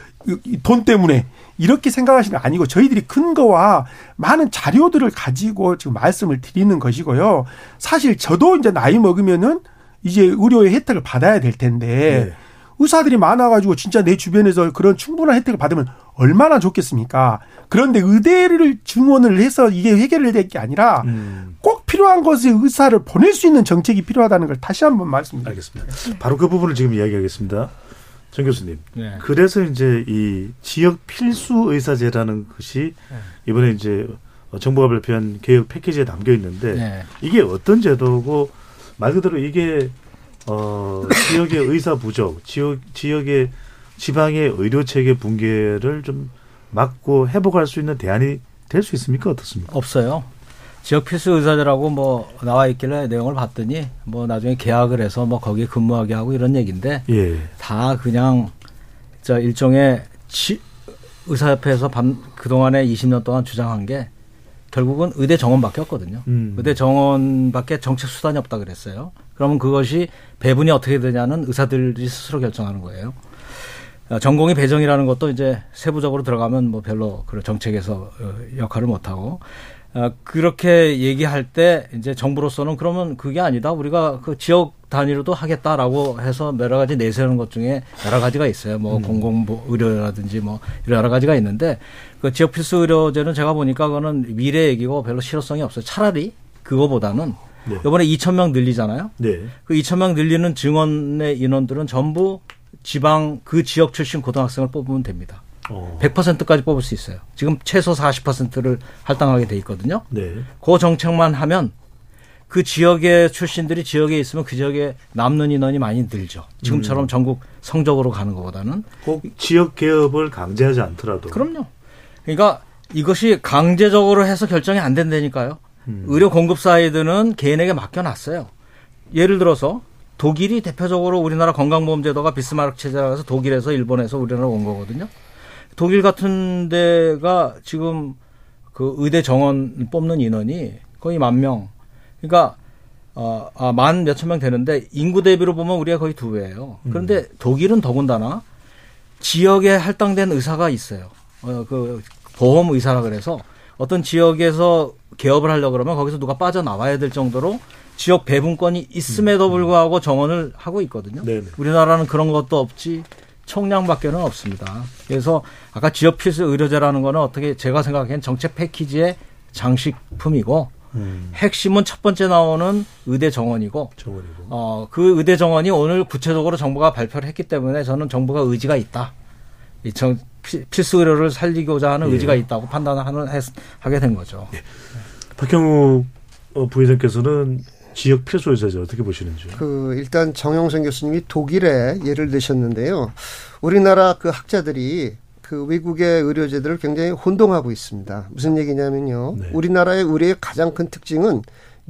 돈 때문에 이렇게 생각하시는 게 아니고 저희들이 근거와 많은 자료들을 가지고 지금 말씀을 드리는 것이고요. 사실 저도 이제 나이 먹으면은 이제 의료의 혜택을 받아야 될 텐데 네. 의사들이 많아가지고 진짜 내 주변에서 그런 충분한 혜택을 받으면 얼마나 좋겠습니까? 그런데 의대를 증원을 해서 이게 해결을 될 게 아니라 음, 꼭 필요한 것에 의사를 보낼 수 있는 정책이 필요하다는 걸 다시 한번 말씀드리겠습니다. 알겠습니다. 바로 그 부분을 지금 이야기하겠습니다. 정 교수님. 네. 그래서 이제 이 지역 필수 의사제라는 것이 이번에 이제 정부가 발표한 개혁 패키지에 담겨 있는데 네. 이게 어떤 제도고 말 그대로 이게 어 지역의 의사 부족, 지역 지역의 지방의 의료 체계 붕괴를 좀 막고 회복할 수 있는 대안이 될 수 있습니까? 어떻습니까? 없어요. 지역 필수 의사들하고 뭐 나와 있길래 내용을 봤더니 뭐 나중에 계약을 해서 뭐 거기에 근무하게 하고 이런 얘기인데 예. 다 그냥 저 일종의 지, 의사협회에서 밤 그동안에 20년 동안 주장한 게 결국은 의대 정원밖에 없거든요. 음. 의대 정원밖에 정책 수단이 없다 그랬어요. 그러면 그것이 배분이 어떻게 되냐는 의사들이 스스로 결정하는 거예요. 어, 전공의 배정이라는 것도 이제 세부적으로 들어가면 뭐 별로 그런 정책에서 어, 역할을 못 하고 어, 그렇게 얘기할 때 이제 정부로서는 그러면 그게 아니다. 우리가 그 지역 단위로도 하겠다라고 해서 여러 가지 내세우는 것 중에 여러 가지가 있어요. 뭐 공공 의료라든지 뭐 여러 가지가 있는데 그 지역 필수 의료제는 제가 보니까 그거는 미래 얘기고 별로 실효성이 없어요. 차라리 그거보다는 네. 이번에 2천 명 늘리잖아요. 네. 그 2천 명 늘리는 증원의 인원들은 전부 지방 그 지역 출신 고등학생을 뽑으면 됩니다. 어. 100%까지 뽑을 수 있어요. 지금 최소 40%를 할당하게 돼 있거든요. 네. 그 정책만 하면 그 지역의 출신들이 지역에 있으면 그 지역에 남는 인원이 많이 늘죠. 지금처럼 음. 전국 성적으로 가는 것보다는. 꼭 지역 개업을 강제하지 않더라도 그럼요. 그러니까 이것이 강제적으로 해서 결정이 안 된다니까요. 음. 의료 공급 사이드는 개인에게 맡겨놨어요. 예를 들어서 독일이 대표적으로 우리나라 건강보험 제도가 비스마르크 체제라고 해서 독일에서 일본에서 우리나라 온 거거든요. 독일 같은 데가 지금 그 의대 정원 뽑는 인원이 거의 만 명. 그러니까 어, 아, 만 몇천 명 되는데 인구 대비로 보면 우리가 거의 두 배예요. 그런데 독일은 더군다나 지역에 할당된 의사가 있어요. 어, 그 보험 의사라 그래서 어떤 지역에서 개업을 하려 그러면 거기서 누가 빠져나와야 될 정도로 지역 배분권이 있음에도 불구하고 정원을 하고 있거든요. 네네. 우리나라는 그런 것도 없지 총량밖에는 없습니다. 그래서 아까 지역 필수 의료제라는 거는 어떻게 제가 생각하기엔 정책 패키지의 장식품이고 음, 핵심은 첫 번째 나오는 의대 정원이고 정원이고. 어, 그 의대 정원이 오늘 구체적으로 정부가 발표를 했기 때문에 저는 정부가 의지가 있다. 이 정, 피- 필수 의료를 살리고자 하는 예. 의지가 있다고 판단하는 했- 하게 된 거죠. 박형욱 어, 부회장께서는 지역 필수 의사제 어떻게 보시는지. 그 일단 정영선 교수님이 독일의 예를 드셨는데요. 우리나라 그 학자들이 그 외국의 의료제들을 굉장히 혼동하고 있습니다. 무슨 얘기냐면요. 네. 우리나라의 의료의 가장 큰 특징은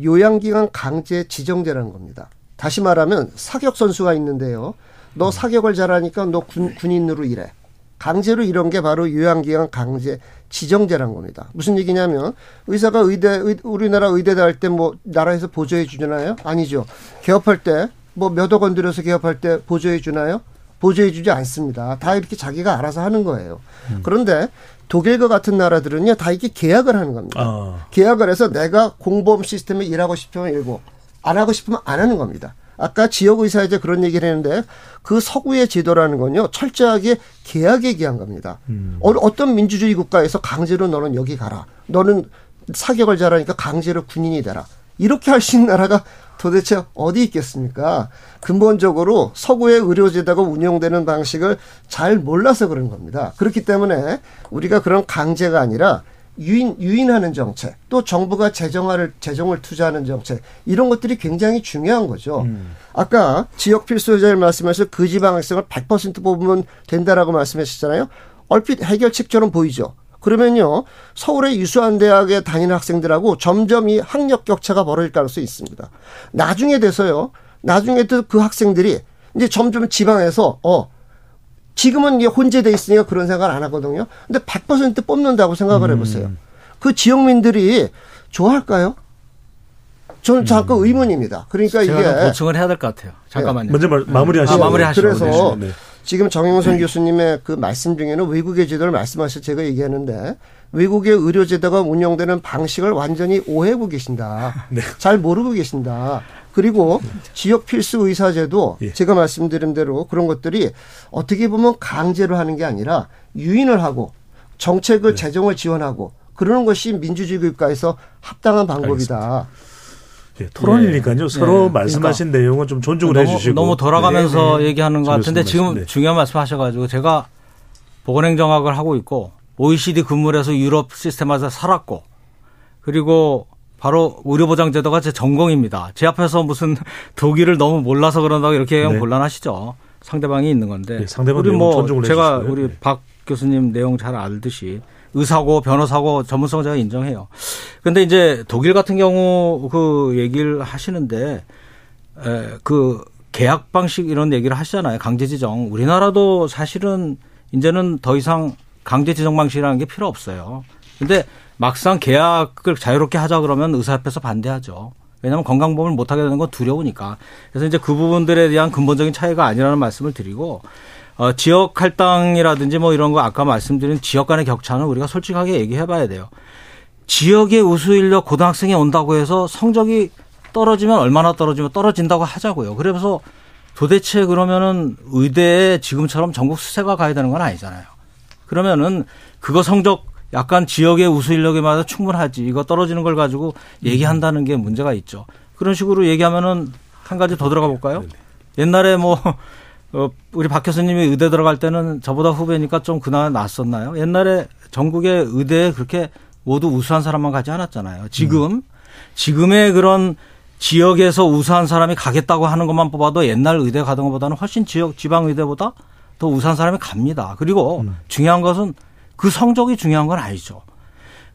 요양기관 강제 지정제라는 겁니다. 다시 말하면 사격 선수가 있는데요. 너 사격을 잘하니까 너 군, 군인으로 일해. 강제로 이런 게 바로 요양기관 강제 지정제란 겁니다. 무슨 얘기냐면 의사가 의대 의- 우리나라 의대 다할 때뭐 나라에서 보조해 주잖아요? 아니죠. 개업할 때 뭐 몇억 원 들여서 개업할 때 보조해 주나요? 보조해 주지 않습니다. 다 이렇게 자기가 알아서 하는 거예요. 그런데 독일과 같은 나라들은요 다 이렇게 계약을 하는 겁니다. 아, 계약을 해서 내가 공보험 시스템에 일하고 싶으면 일고 안 하고 싶으면 안 하는 겁니다. 아까 지역 의사제 그런 얘기를 했는데 그 서구의 제도라는 건요 철저하게 계약에 기한 겁니다. 어, 어떤 민주주의 국가에서 강제로 너는 여기 가라. 너는 사격을 잘하니까 강제로 군인이 되라. 이렇게 할 수 있는 나라가 도대체 어디 있겠습니까? 근본적으로 서구의 의료제도가 운영되는 방식을 잘 몰라서 그런 겁니다. 그렇기 때문에 우리가 그런 강제가 아니라 유인 유인하는 정책, 또 정부가 재정화를 재정을 투자하는 정책 이런 것들이 굉장히 중요한 거죠. 아까 지역 필수제를 말씀하셔서 그 지방 학생을 100% 뽑으면 된다라고 말씀하셨잖아요. 얼핏 해결책처럼 보이죠. 그러면요 서울의 유수한 대학에 다니는 학생들하고 점점 이 학력 격차가 벌어질 가능성이 있습니다. 나중에 돼서요. 나중에 또그 학생들이 이제 점점 지방에서 어 지금은 이게 혼재돼 있으니까 그런 생각을 안 하거든요. 근데 100% 뽑는다고 생각을 해보세요. 그 지역민들이 좋아할까요? 저는 잠깐 의문입니다. 그러니까 이게 보충을 해야 될 것 같아요. 잠깐만요. 먼저 말, 마무리하시죠. 아, 마무리하시죠. 그래서 네. 지금 정영선 교수님의 그 말씀 중에는 외국의 제도를 말씀하셔서 제가 얘기하는데 외국의 의료 제도가 운영되는 방식을 완전히 오해하고 계신다. 네. 잘 모르고 계신다. 그리고 지역 필수 의사제도 예. 제가 말씀드린 대로 그런 것들이 어떻게 보면 강제로 하는 게 아니라 유인을 하고 정책을 네. 재정을 지원하고 그러는 것이 민주주의 국가에서 합당한 방법이다. 예, 토론이니까요. 서로 네. 말씀하신 내용은 좀 존중을 너무, 해주시고 너무 돌아가면서 네. 얘기하는 것 같은데 좀 지금 네. 중요한 말씀하셔가지고 제가 보건행정학을 하고 있고 OECD 근무를 해서 유럽 시스템에서 살았고 그리고 바로 의료보장제도가 제 전공입니다. 제 앞에서 무슨 독일을 너무 몰라서 그런다고 이렇게 얘기하면 네. 곤란하시죠. 상대방이 있는 건데. 네, 상대방 우리 뭐 제가 해주시고요. 우리 네. 박 교수님 내용 잘 알듯이 의사고 변호사고 전문성 제가 인정해요. 근데 이제 독일 같은 경우 그 얘기를 하시는데 에, 그 계약 방식 이런 얘기를 하시잖아요. 강제 지정. 우리나라도 사실은 이제는 더 이상 강제 지정 방식이라는 게 필요 없어요. 근데 막상 계약을 자유롭게 하자 그러면 의사협회에서 반대하죠. 왜냐하면 건강보험을 못하게 되는 건 두려우니까. 그래서 이제 그 부분들에 대한 근본적인 차이가 아니라는 말씀을 드리고 어, 지역 할당이라든지 뭐 이런 거 아까 말씀드린 지역 간의 격차는 우리가 솔직하게 얘기해 봐야 돼요. 지역의 우수 인력 고등학생이 온다고 해서 성적이 떨어지면 얼마나 떨어지면 떨어진다고 하자고요. 그래서 도대체 그러면은 의대에 지금처럼 전국 수세가 가야 되는 건 아니잖아요. 그러면은 그거 성적 약간 지역의 우수 인력에 맞아 충분하지. 이거 떨어지는 걸 가지고 얘기한다는 게 문제가 있죠. 그런 식으로 얘기하면은 한 가지 더 들어가 볼까요? 옛날에 뭐 어, 우리 박 교수님이 의대 들어갈 때는 저보다 후배니까 좀 그나마 낫었나요? 옛날에 전국의 의대에 그렇게 모두 우수한 사람만 가지 않았잖아요. 지금 지금의 그런 지역에서 우수한 사람이 가겠다고 하는 것만 뽑아도 옛날 의대 가던 것보다는 훨씬 지역 지방 의대보다 더 우수한 사람이 갑니다. 그리고 중요한 것은 그 성적이 중요한 건 아니죠.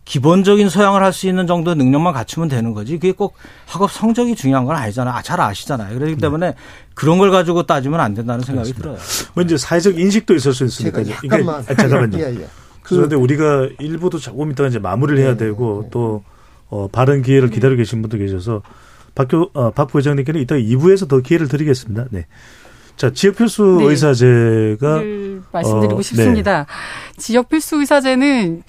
기본적인 소양을 할 수 있는 정도의 능력만 갖추면 되는 거지. 그게 꼭 학업 성적이 중요한 건 아니잖아요. 아, 잘 아시잖아요. 그렇기 때문에 그런 걸 가지고 따지면 안 된다는 생각이 들어요. 뭐 이제 사회적 인식도 있을 수 있으니까 제가 이게 약간만 아, 잠깐만요. 예, 예. 그런데 우리가 일부도 조금 있다가 이제 마무리를 해야 되고 또 어, 바른 기회를 기다리고 계신 분도 계셔서 박교 어, 박 부회장님께는 이따 2부에서 더 기회를 드리겠습니다. 네. 자, 지역 필수 네. 의사제가 를 말씀드리고 어, 싶습니다. 지역 필수 의사제는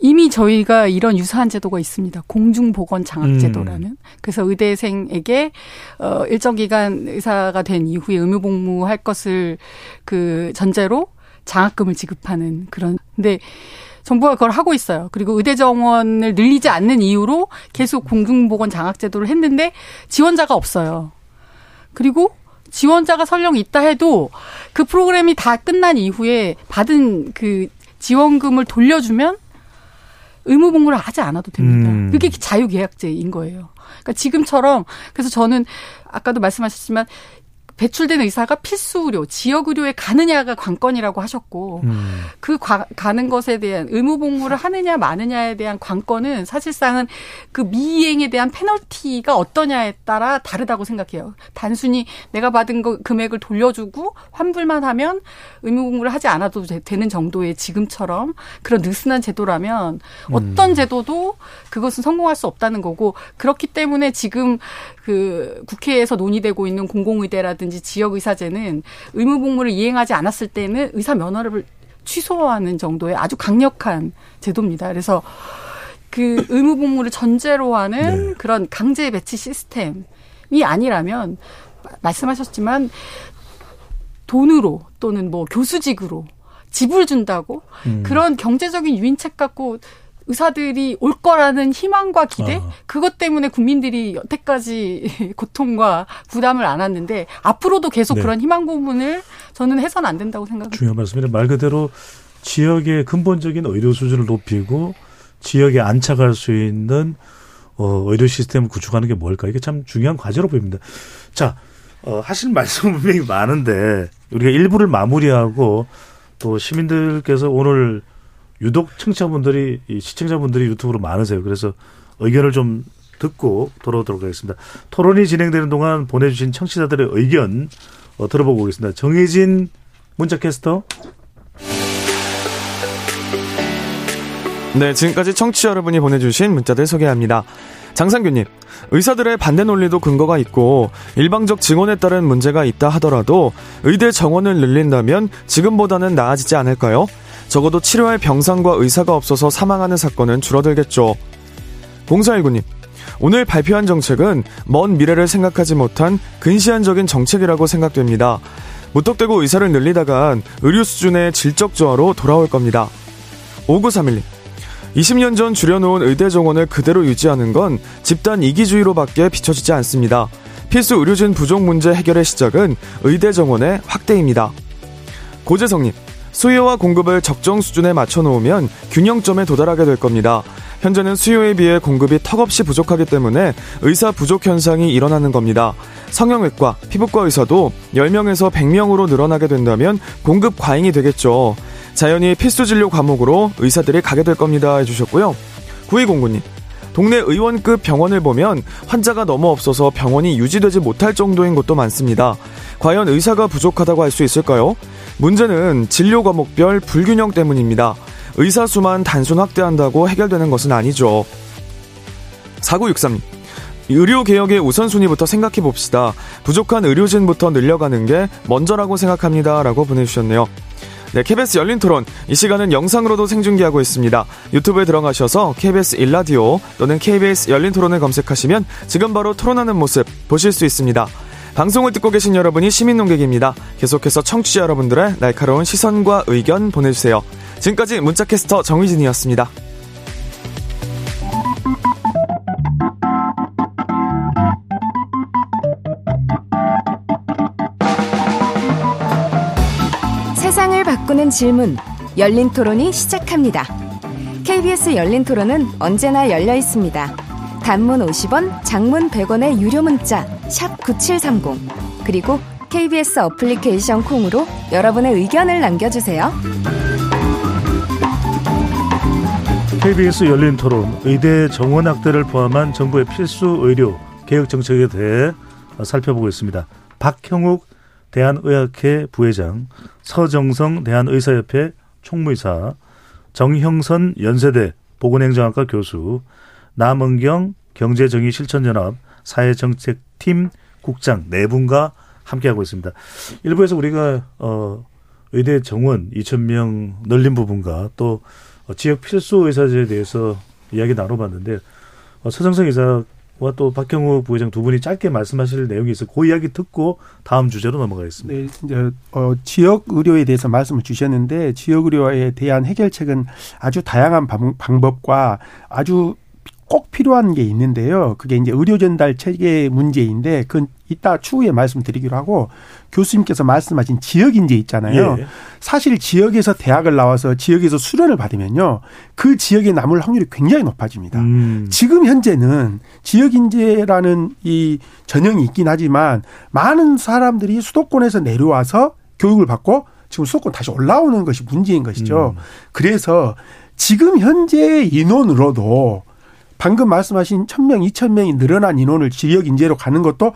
이미 저희가 이런 유사한 제도가 있습니다. 공중보건 장학제도라는. 음. 그래서 의대생에게 어 일정 기간 의사가 된 이후에 의무복무할 것을 그 전제로 장학금을 지급하는 그런. 근데 정부가 그걸 하고 있어요. 그리고 의대 정원을 늘리지 않는 이유로 계속 공중보건 장학제도를 했는데 지원자가 없어요. 그리고 지원자가 설령 있다 해도 그 프로그램이 다 끝난 이후에 받은 그 지원금을 돌려주면 의무 복무를 하지 않아도 됩니다. 음. 그게 자유계약제인 거예요. 그러니까 지금처럼 그래서 저는 아까도 말씀하셨지만 배출된 의사가 필수 의료, 지역 의료에 가느냐가 관건이라고 하셨고 음. 그 가, 가는 것에 대한 의무 복무를 하느냐 마느냐에 대한 관건은 사실상은 그 미이행에 대한 페널티가 어떠냐에 따라 다르다고 생각해요. 단순히 내가 받은 거 금액을 돌려주고 환불만 하면 의무 복무를 하지 않아도 되, 는 정도의 지금처럼 그런 느슨한 제도라면 어떤 제도도 그것은 성공할 수 없다는 거고 그렇기 때문에 지금 그 국회에서 논의되고 있는 공공의대라든지 지역의사제는 의무복무를 이행하지 않았을 때는 의사 면허를 취소하는 정도의 아주 강력한 제도입니다. 그래서 그 의무복무를 전제로 하는 네. 그런 강제 배치 시스템이 아니라면 말씀하셨지만 돈으로 또는 뭐 교수직으로 집을 준다고 음. 그런 경제적인 유인책 갖고 의사들이 올 거라는 희망과 기대 아. 그것 때문에 국민들이 여태까지 고통과 부담을 안았는데 앞으로도 계속 네. 그런 희망 부분을 저는 해서는 안 된다고 생각합니다. 중요한 말씀입니다. 말 그대로 지역의 근본적인 의료 수준을 높이고 지역에 안착할 수 있는 어, 의료 시스템을 구축하는 게 뭘까? 이게 참 중요한 과제로 보입니다. 자, 어, 하실 말씀은 분명히 많은데 우리가 일부를 마무리하고 또 시민들께서 오늘 유독 청취자분들이 이 시청자분들이 유튜브로 많으세요. 그래서 의견을 좀 듣고 돌아오도록 하겠습니다. 토론이 진행되는 동안 보내주신 청취자들의 의견 어, 들어보고 오겠습니다. 정혜진 문자캐스터. 네, 지금까지 청취자 여러분이 보내주신 문자들 소개합니다. 장상규님, 의사들의 반대 논리도 근거가 있고 일방적 증언에 따른 문제가 있다 하더라도 의대 정원을 늘린다면 지금보다는 나아지지 않을까요? 적어도 치료할 병상과 의사가 없어서 사망하는 사건은 줄어들겠죠. 0419님, 오늘 발표한 정책은 먼 미래를 생각하지 못한 근시안적인 정책이라고 생각됩니다. 무턱대고 의사를 늘리다간 의료 수준의 질적 저하로 돌아올 겁니다. 5931님, 20년 전 줄여놓은 의대 정원을 그대로 유지하는 건 집단 이기주의로밖에 비춰지지 않습니다. 필수 의료진 부족 문제 해결의 시작은 의대 정원의 확대입니다. 고재성님, 수요와 공급을 적정 수준에 맞춰 놓으면 균형점에 도달하게 될 겁니다. 현재는 수요에 비해 공급이 턱없이 부족하기 때문에 의사 부족 현상이 일어나는 겁니다. 성형외과, 피부과 의사도 10명에서 100명으로 늘어나게 된다면 공급 과잉이 되겠죠. 자연히 필수 진료 과목으로 의사들이 가게 될 겁니다. 해주셨고요. 9209님. 동네 의원급 병원을 보면 환자가 너무 없어서 병원이 유지되지 못할 정도인 곳도 많습니다. 과연 의사가 부족하다고 할 수 있을까요? 문제는 진료 과목별 불균형 때문입니다. 의사 수만 단순 확대한다고 해결되는 것은 아니죠. 4963님. 의료 개혁의 우선순위부터 생각해 봅시다. 부족한 의료진부터 늘려가는 게 먼저라고 생각합니다. 라고 보내주셨네요. 네, KBS 열린 토론. 이 시간은 영상으로도 생중계하고 있습니다. 유튜브에 들어가셔서 KBS 일라디오 또는 KBS 열린 토론을 검색하시면 지금 바로 토론하는 모습 보실 수 있습니다. 방송을 듣고 계신 여러분이 시민 농객입니다. 계속해서 청취자 여러분들의 날카로운 시선과 의견 보내주세요. 지금까지 문자캐스터 정희진이었습니다. 세상을 바꾸는 질문 열린 토론이 시작합니다. KBS 열린 토론은 언제나 열려 있습니다. 단문 50원, 장문 100원의 유료 문자 샵9730 그리고 KBS 어플리케이션 콩으로 여러분의 의견을 남겨주세요. KBS 열린 토론 의대 정원 확대를 포함한 정부의 필수 의료 개혁 정책에 대해 살펴보고 있습니다. 박형욱 대한의학회 부회장, 서정성 대한의사협회 총무이사, 정형선 연세대 보건행정학과 교수, 남은경 경제정의실천연합 사회정책팀 국장 네 분과 함께하고 있습니다. 일부에서 우리가 어 의대 정원 2천 명 늘린 부분과 또 어, 지역 필수 의사제에 대해서 이야기 나눠봤는데 어, 서정성 이사와 또 박형우 부회장 두 분이 짧게 말씀하실 내용이 있어 그 이야기 듣고 다음 주제로 넘어가겠습니다. 네, 이제 어, 지역 의료에 대해서 말씀을 주셨는데 지역 의료에 대한 해결책은 아주 다양한 방, 방법과 아주 꼭 필요한 게 있는데요. 그게 이제 의료 전달 체계 문제인데 그건 이따 추후에 말씀드리기로 하고 교수님께서 말씀하신 지역 인재 있잖아요. 예. 사실 지역에서 대학을 나와서 지역에서 수련을 받으면요. 그 지역에 남을 확률이 굉장히 높아집니다. 음. 지금 현재는 지역 인재라는 이 전형이 있긴 하지만 많은 사람들이 수도권에서 내려와서 교육을 받고 지금 수도권 다시 올라오는 것이 문제인 것이죠. 음. 그래서 지금 현재 인원으로도 방금 말씀하신 1000명, 2000명이 늘어난 인원을 지역 인재로 가는 것도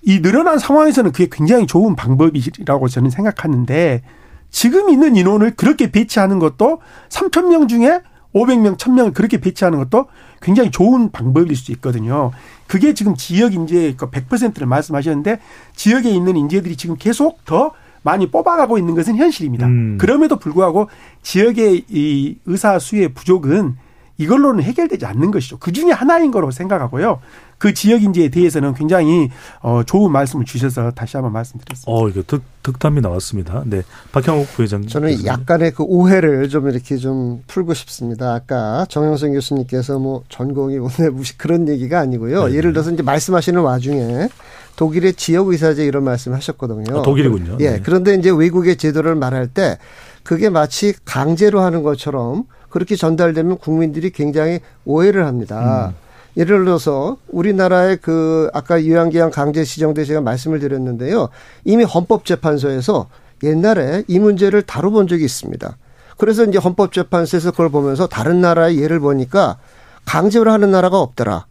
이 늘어난 상황에서는 그게 굉장히 좋은 방법이라고 저는 생각하는데 지금 있는 인원을 그렇게 배치하는 것도 3,000명 중에 500명, 1000명을 그렇게 배치하는 것도 굉장히 좋은 방법일 수 있거든요. 그게 지금 지역 인재 100%를 말씀하셨는데 지역에 있는 인재들이 지금 계속 더 많이 뽑아가고 있는 것은 현실입니다. 음. 그럼에도 불구하고 지역의 이 의사 수의 부족은 이걸로는 해결되지 않는 것이죠. 그 중에 하나인 거로 생각하고요. 그 지역 인재에 대해서는 굉장히 어 좋은 말씀을 주셔서 다시 한번 말씀드렸습니다. 어, 이거 득, 득담이 나왔습니다. 네. 박형욱 부회장. 저는 약간의 그 오해를 좀 이렇게 좀 풀고 싶습니다. 아까 정영선 교수님께서 뭐 전공이 오늘 무시 그런 얘기가 아니고요. 네. 예를 들어서 이제 말씀하시는 와중에 독일의 지역 의사제 이런 말씀을 하셨거든요. 아, 독일이군요. 예. 네. 그런데 이제 외국의 제도를 말할 때 그게 마치 강제로 하는 것처럼 그렇게 전달되면 국민들이 굉장히 오해를 합니다. 음. 예를 들어서 우리나라의 그 아까 요양기한 강제 시정대 제가 말씀을 드렸는데요. 이미 헌법재판소에서 옛날에 이 문제를 다뤄본 적이 있습니다. 그래서 이제 헌법재판소에서 그걸 보면서 다른 나라의 예를 보니까 강제로 하는 나라가 없더라.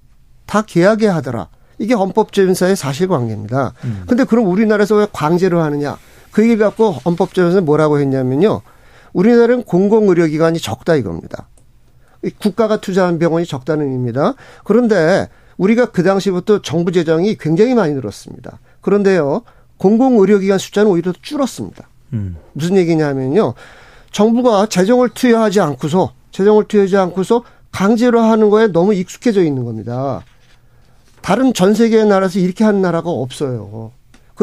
다 계약에 하더라. 이게 헌법재판소의 사실관계입니다. 음. 근데 그럼 우리나라에서 왜 강제로 하느냐? 그 얘기 갖고 헌법재판소는 뭐라고 했냐면요. 우리나라는 공공의료기관이 적다 이겁니다. 국가가 투자한 병원이 적다는 의미입니다. 그런데 우리가 그 당시부터 정부 재정이 굉장히 많이 늘었습니다. 그런데요, 공공의료기관 숫자는 오히려 더 줄었습니다. 음. 무슨 얘기냐면요, 정부가 재정을 투여하지 않고서 재정을 투여하지 않고서 강제로 하는 거에 너무 익숙해져 있는 겁니다. 다른 전 세계의 나라에서 이렇게 하는 나라가 없어요.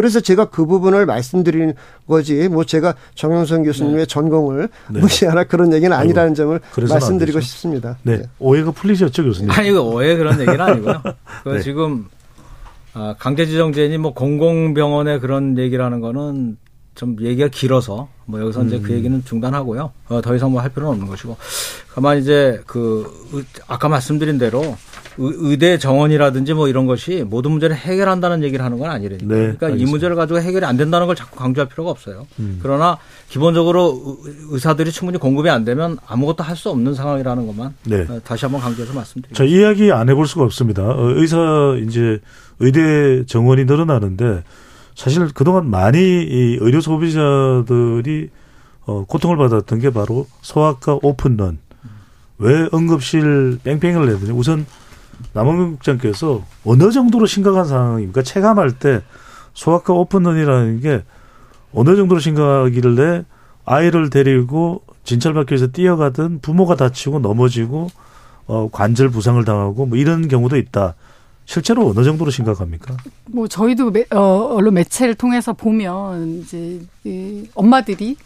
그래서 제가 그 부분을 말씀드리는 거지, 뭐 제가 정영선 교수님의 전공을 네. 무시하라 그런 얘기는 아니라는 점을 말씀드리고. 싶습니다. 네. 오해가 풀리셨죠, 교수님? 아니, 그 오해 그런 얘기는 아니고요. 그 네. 지금, 아, 강제지정제니 뭐 공공병원의 그런 얘기를 하는 거는 좀 얘기가 길어서 뭐 여기서 이제 음. 그 얘기는 중단하고요. 어, 더 이상 뭐 할 필요는 없는 것이고. 다만 이제 그, 의- 아까 말씀드린 대로 의- 의대 정원이라든지 뭐 이런 것이 모든 문제를 해결한다는 얘기를 하는 건 아니라니까. 네, 그러니까 이 알겠습니다. 문제를 가지고 해결이 안 된다는 걸 자꾸 강조할 필요가 없어요. 음. 그러나 기본적으로 의- 의사들이 충분히 공급이 안 되면 아무것도 할 수 없는 상황이라는 것만 네. 어, 다시 한번 강조해서 말씀드립니다. 자, 이야기 안 해볼 수가 없습니다. 어, 의사, 이제, 의대 정원이 늘어나는데, 사실 그동안 많이 이 의료 소비자들이, 어, 고통을 받았던 게 바로 소아과 오픈런. 왜 응급실 뺑뺑이를 내더니 우선 남원근 국장께서 어느 정도로 심각한 상황입니까? 체감할 때 소아과 오픈런이라는 게 어느 정도로 심각하길래 아이를 데리고 진찰받기 위해서 뛰어가던 부모가 다치고 넘어지고 어, 관절 부상을 당하고 뭐 이런 경우도 있다. 실제로 어느 정도로 심각합니까? 뭐 저희도 매, 어, 언론 매체를 통해서 보면 이제 이 엄마들이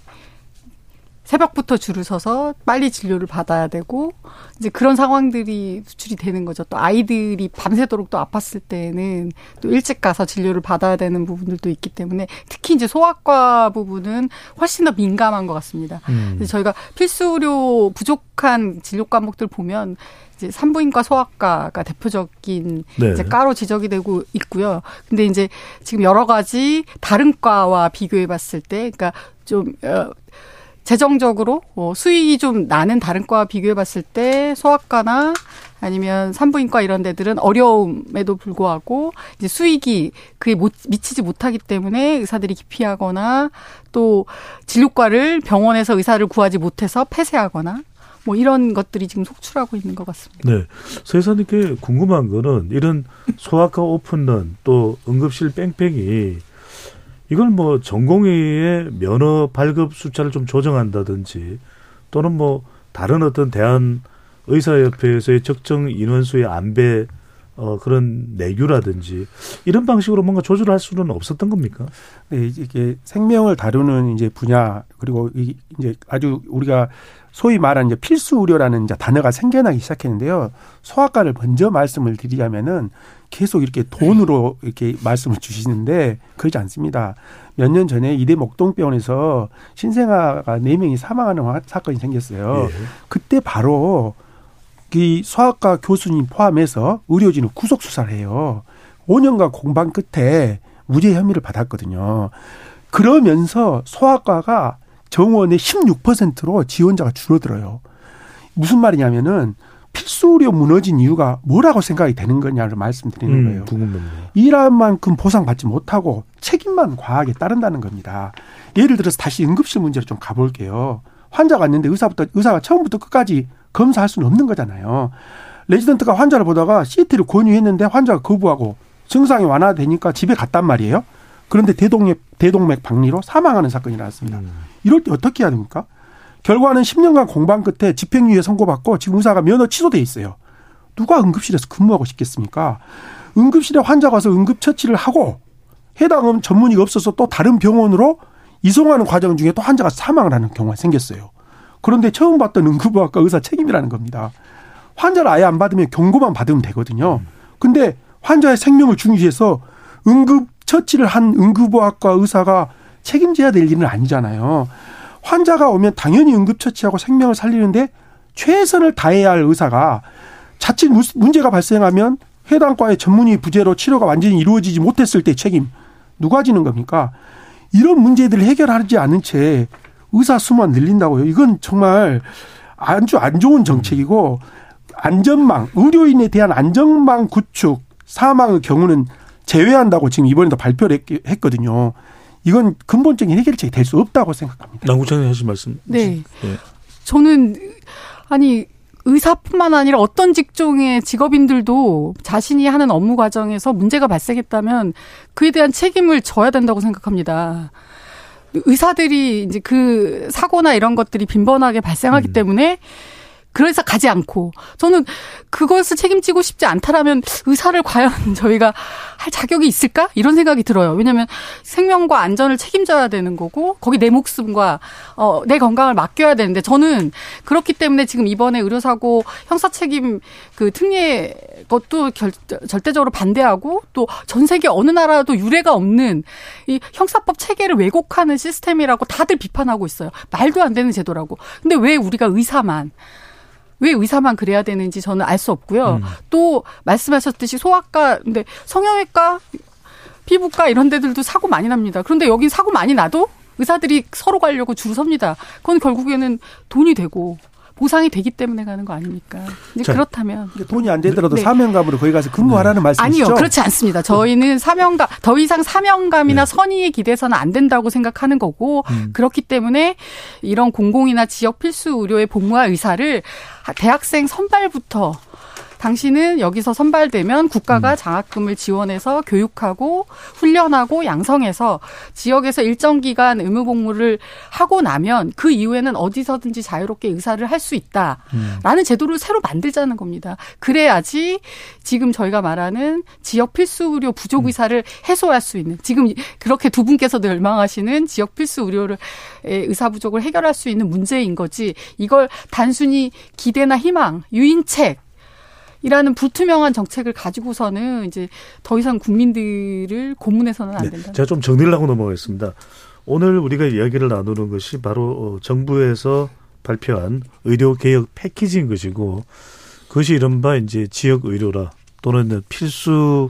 새벽부터 줄을 서서 빨리 진료를 받아야 되고 이제 그런 상황들이 수출이 되는 거죠. 또 아이들이 밤새도록 또 아팠을 때는 또 일찍 가서 진료를 받아야 되는 부분들도 있기 때문에 특히 이제 소아과 부분은 훨씬 더 민감한 것 같습니다. 음. 저희가 필수 의료 부족한 진료 과목들 보면 이제 산부인과 소아과가 대표적인 네. 이제 과로 지적이 되고 있고요. 근데 이제 지금 여러 가지 다른 과와 비교해 봤을 때 그러니까 좀 어, 재정적으로 어, 수익이 좀 나는 다른 과와 비교해 봤을 때 소아과나 아니면 산부인과 이런 데들은 어려움에도 불구하고 이제 수익이 그에 못, 미치지 못하기 때문에 의사들이 기피하거나 또 진료과를 병원에서 의사를 구하지 못해서 폐쇄하거나 뭐 이런 것들이 지금 속출하고 있는 것 같습니다. 네. 서희사님께 궁금한 거는 이런 소아과 오픈런 또 응급실 뺑뺑이 이걸 뭐 전공의의 면허 발급 숫자를 좀 조정한다든지 또는 뭐 다른 어떤 대한 의사협회에서의 적정 인원수의 안배 어, 그런 내규라든지 이런 방식으로 뭔가 조절할 수는 없었던 겁니까? 네, 이게 생명을 다루는 이제 분야 그리고 이 이제 아주 우리가 소위 말하는 이제 필수 의료라는 이제 단어가 생겨나기 시작했는데요. 소아과를 먼저 말씀을 드리자면은 계속 이렇게 돈으로 이렇게 말씀을 주시는데 그렇지 않습니다. 몇 년 전에 이대 목동병원에서 신생아가 네명이 사망하는 사건이 생겼어요. 예. 그때 바로 이 소아과 교수님 포함해서 의료진을 구속 수사를 해요. 5년간 공방 끝에 무죄 혐의를 받았거든요. 그러면서 소아과가 정원의 16%로 지원자가 줄어들어요. 무슨 말이냐면은 필수 의료 무너진 이유가 뭐라고 생각이 되는 거냐를 말씀드리는 거예요. 음, 궁금합니다. 일한 만큼 보상받지 못하고 책임만 과하게 따른다는 겁니다. 예를 들어서 다시 응급실 문제로 좀 가볼게요. 환자가 왔는데 의사부터 의사가 처음부터 끝까지 검사할 수는 없는 거잖아요. 레지던트가 환자를 보다가 CT를 권유했는데 환자가 거부하고 증상이 완화되니까 집에 갔단 말이에요. 그런데 대동맥 대동맥 박리로 사망하는 사건이 나왔습니다. 이럴 때 어떻게 해야 됩니까? 결과는 10년간 공방 끝에 집행유예 선고받고 지금 의사가 면허 취소돼 있어요. 누가 응급실에서 근무하고 싶겠습니까? 응급실에 환자가 와서 응급처치를 하고 해당 전문의가 없어서 또 다른 병원으로 이송하는 과정 중에 또 환자가 사망을 하는 경우가 생겼어요. 그런데 처음 봤던 응급의학과 의사 책임이라는 겁니다. 환자를 아예 안 받으면 경고만 받으면 되거든요. 근데 환자의 생명을 중시해서 응급 처치를 한 응급의학과 의사가 책임져야 될 일은 아니잖아요. 환자가 오면 당연히 응급 처치하고 생명을 살리는데 최선을 다해야 할 의사가 자칫 무- 문제가 발생하면 해당 과의 전문의 부재로 치료가 완전히 이루어지지 못했을 때 책임 누가 지는 겁니까? 이런 문제들을 해결하지 않은 채 의사 수만 늘린다고요. 이건 정말 아주 안 좋은 정책이고 안전망, 의료인에 대한 안전망 구축, 사망의 경우는 제외한다고 지금 이번에도 발표를 했- 했거든요. 이건 근본적인 해결책이 될 수 없다고 생각합니다. 남국장님 하신 말씀. 네. 예. 저는 아니 의사뿐만 아니라 어떤 직종의 직업인들도 자신이 하는 업무 과정에서 문제가 발생했다면 그에 대한 책임을 져야 된다고 생각합니다. 의사들이 이제 그 사고나 이런 것들이 빈번하게 발생하기 때문에 그래서 가지 않고 저는 그것을 책임지고 싶지 않다라면 의사를 과연 저희가 할 자격이 있을까 이런 생각이 들어요. 왜냐하면 생명과 안전을 책임져야 되는 거고 거기 내 목숨과 어, 내 건강을 맡겨야 되는데 저는 그렇기 때문에 지금 이번에 의료사고 형사 책임 그 특례 것도 결, 절대적으로 반대하고 또 전 세계 어느 나라도 유례가 없는 이 형사법 체계를 왜곡하는 시스템이라고 다들 비판하고 있어요. 말도 안 되는 제도라고. 근데 왜 우리가 의사만 왜 의사만 그래야 되는지 저는 알 수 없고요. 또 말씀하셨듯이 소아과, 근데 성형외과, 피부과 이런 데들도 사고 많이 납니다. 그런데 여긴 사고 많이 나도 의사들이 서로 가려고 줄 섭니다. 그건 결국에는 돈이 되고 보상이 되기 때문에 가는 거 아닙니까? 이제 자, 그렇다면 돈이 안 되더라도 네. 사명감으로 거기 가서 근무하라는 말씀이시죠? 아니요, 그렇지 않습니다. 저희는 사명감, 더 이상 사명감이나 선의에 기대서는 안 된다고 생각하는 거고, 그렇기 때문에 이런 공공이나 지역 필수 의료에 복무할 의사를 대학생 선발부터 당신은 여기서 선발되면 국가가 장학금을 지원해서 교육하고 훈련하고 양성해서 지역에서 일정 기간 의무 복무를 하고 나면 그 이후에는 어디서든지 자유롭게 의사를 할 수 있다라는 제도를 새로 만들자는 겁니다. 그래야지 지금 저희가 말하는 지역 필수 의료 부족 의사를 해소할 수 있는 지금 그렇게 두 분께서도 열망하시는 지역 필수 의료를 의사 부족을 해결할 수 있는 문제인 거지. 이걸 단순히 기대나 희망, 유인책 이라는 불투명한 정책을 가지고서는 이제 더 이상 국민들을 고문해서는 안 네, 된다. 제가 좀 정리를 하고 넘어가겠습니다. 오늘 우리가 이야기를 나누는 것이 바로 어, 정부에서 발표한 의료 개혁 패키지인 것이고 그것이 이른바 이제 지역 의료라 또는 필수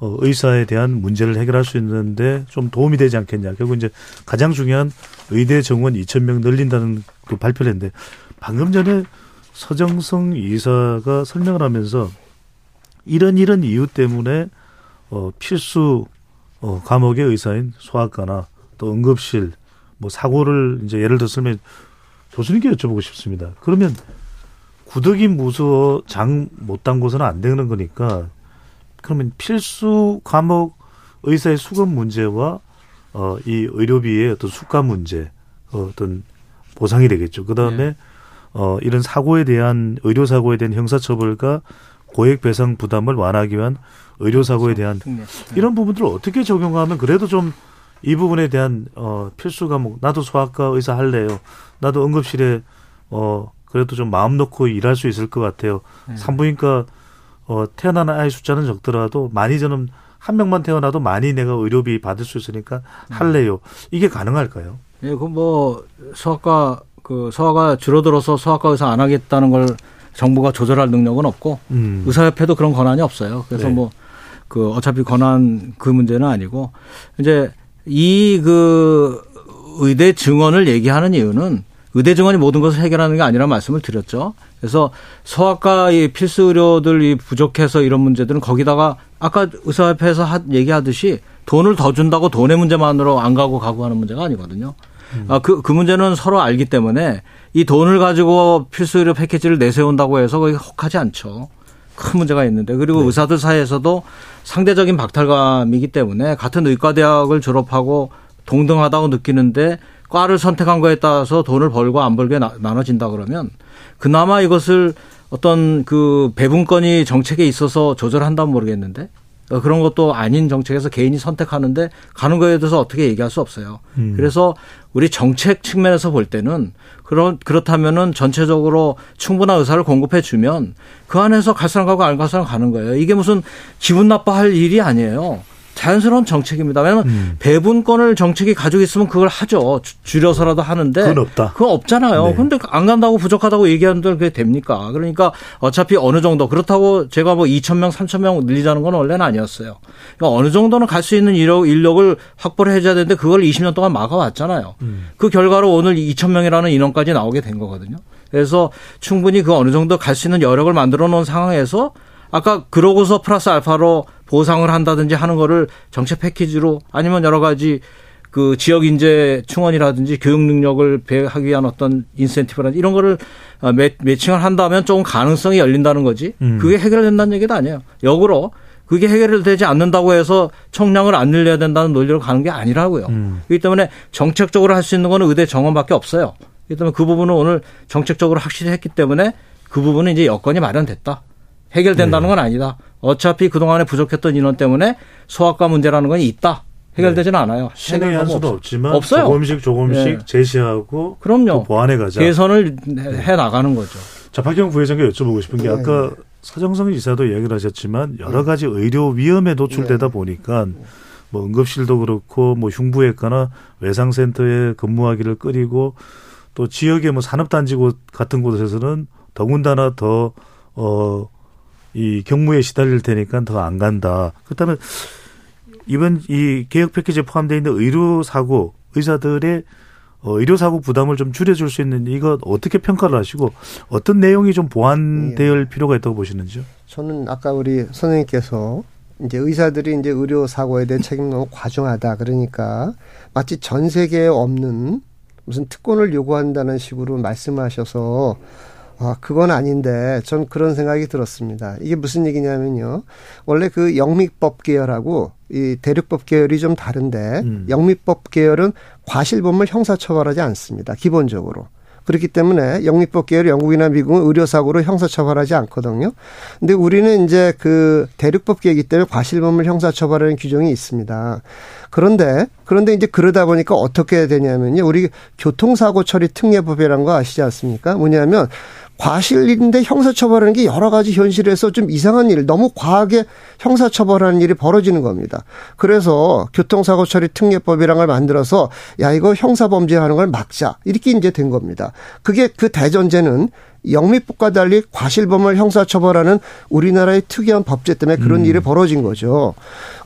어, 의사에 대한 문제를 해결할 수 있는데 좀 도움이 되지 않겠냐. 결국 이제 가장 중요한 의대 정원 2천 명 늘린다는 그 발표를 했는데 방금 전에 서정성 이사가 설명을 하면서 이런 이런 이유 때문에 어 필수 어 과목의 의사인 소아과나 또 응급실 뭐 사고를 이제 예를 들었으면 교수님께 여쭤보고 싶습니다. 그러면 구덕이 무서워 장못단 곳은 안 되는 거니까 그러면 필수 과목 의사의 수급 문제와 어 이 의료비의 어떤 수가 문제 어, 어떤 보상이 되겠죠. 그 다음에 어 이런 사고에 대한 의료 사고에 대한 형사 처벌과 고액 배상 부담을 완화하기 위한 의료 사고에 대한 이런 부분들을 어떻게 적용하면 그래도 좀 이 부분에 대한 어 필수 과목 나도 소아과 의사 할래요. 나도 응급실에 어 그래도 좀 마음 놓고 일할 수 있을 것 같아요. 네. 산부인과 어 태어나는 아이 숫자는 적더라도 많이 저는 한 명만 태어나도 많이 내가 의료비 받을 수 있으니까 할래요. 이게 가능할까요? 예, 그뭐 소아과 그 소아가 줄어들어서 소아과 의사 안 하겠다는 걸 정부가 조절할 능력은 없고 음. 의사협회도 그런 권한이 없어요. 그래서 네. 뭐그 어차피 권한 그 문제는 아니고 이제 이 그 의대 증언을 얘기하는 이유는 의대 증언이 모든 것을 해결하는 게 아니라 말씀을 드렸죠. 그래서 소아과 이 필수 의료들이 부족해서 이런 문제들은 거기다가 아까 의사협회에서 하- 얘기하듯이 돈을 더 준다고 돈의 문제만으로 안 가고 가고 하는 문제가 아니거든요. 아, 그, 그 문제는 서로 알기 때문에 이 돈을 가지고 필수 의료 패키지를 내세운다고 해서 거기 혹하지 않죠. 큰 문제가 있는데 그리고 의사들 사이에서도 상대적인 박탈감이기 때문에 같은 의과대학을 졸업하고 동등하다고 느끼는데 과를 선택한 거에 따라서 돈을 벌고 안 벌게 나- 나눠진다 그러면 그나마 이것을 어떤 그 배분권이 정책에 있어서 조절한다면 모르겠는데 어, 그런 것도 아닌 정책에서 개인이 선택하는데 가는 거에 대해서 어떻게 얘기할 수 없어요. 음. 그래서 우리 정책 측면에서 볼 때는 그런 그렇다면은 전체적으로 충분한 의사를 공급해 주면 그 안에서 갈 사람 가고 안 갈 사람 가는 거예요. 이게 무슨 기분 나빠할 일이 아니에요. 자연스러운 정책입니다. 왜냐하면 음. 배분권을 정책이 가지고 있으면 그걸 하죠. 주- 줄여서라도 하는데 그건 없다. 그건 없잖아요. 네. 근데 안 간다고 부족하다고 얘기하는데 그게 됩니까? 그러니까 어차피 어느 정도 그렇다고 제가 뭐 2천 명, 3천 명 늘리자는 건 원래는 아니었어요. 그러니까 어느 정도는 갈 수 있는 인력, 인력을 확보를 해줘야 되는데 그걸 20년 동안 막아왔잖아요. 그 결과로 오늘 2천 명이라는 인원까지 나오게 된 거거든요. 그래서 충분히 그 어느 정도 갈 수 있는 여력을 만들어 놓은 상황에서 아까 그러고서 플러스 알파로 보상을 한다든지 하는 거를 정책 패키지로 아니면 여러 가지 그 지역 인재 충원이라든지 교육 능력을 배하기 위한 어떤 인센티브라든지 이런 거를 어, 매, 매칭을 한다면 조금 가능성이 열린다는 거지. 음. 그게 해결된다는 얘기도 아니에요. 역으로 그게 해결되지 않는다고 해서 총량을 안 늘려야 된다는 논리로 가는 게 아니라고요. 음. 그렇기 때문에 정책적으로 할 수 있는 거는 의대 정원밖에 없어요. 그렇기 때문에 그 부분은 오늘 정책적으로 확실히 했기 때문에 그 부분은 이제 여건이 마련됐다. 해결된다는 건 아니다. 어차피 그동안에 부족했던 인원 때문에 소아과 문제라는 건 있다. 해결되지는 않아요. 신의 한 수도 없- 없지만 없어요. 조금씩 조금씩 예. 제시하고 그럼요. 또 보완해 가자. 개선을 해 나가는 거죠. 자, 박영 부회장께 여쭤보고 싶은 게 네. 아까 서정성 이사도 이야기를 하셨지만 여러 가지 의료 위험에 노출되다 보니까 뭐 응급실도 그렇고 뭐 흉부외과나 외상센터에 근무하기를 끓이고 또 지역의 뭐 산업단지 곳 같은 곳에서는 더군다나 더 어 이 경무에 시달릴 테니까 더 안 간다. 그렇다면 이번 이 개혁 패키지에 포함되어 있는 의료 사고 의사들의 어, 의료 사고 부담을 좀 줄여줄 수 있는 이거 어떻게 평가를 하시고 어떤 내용이 좀 보완될 필요가 있다고 보시는지요? 저는 아까 우리 선생님께서 이제 의사들이 이제 의료 사고에 대해 책임 너무 과중하다 그러니까 마치 전 세계에 없는 무슨 특권을 요구한다는 식으로 말씀하셔서 아 그건 아닌데 전 그런 생각이 들었습니다. 이게 무슨 얘기냐면요. 원래 그 영미법 계열하고 이 대륙법 계열이 좀 다른데 음. 영미법 계열은 과실범을 형사처벌하지 않습니다. 기본적으로. 그렇기 때문에 영미법 계열 영국이나 미국은 의료사고로 형사처벌하지 않거든요. 근데 우리는 이제 그 대륙법 계이기 때문에 과실범을 형사처벌하는 규정이 있습니다. 그런데 그런데 이제 그러다 보니까 어떻게 되냐면요. 우리 교통사고 처리 특례법이라는 거 아시지 않습니까? 뭐냐면 과실인데 형사처벌하는 게 여러 가지 현실에서 좀 이상한 일, 너무 과하게 형사처벌하는 일이 벌어지는 겁니다. 그래서 교통사고 처리 특례법이라는 걸 만들어서 야 이거 형사범죄하는 걸 막자 이렇게 이제 된 겁니다. 그게 그 대전제는 영미법과 달리 과실범을 형사처벌하는 우리나라의 특이한 법제 때문에 그런 일이 벌어진 거죠.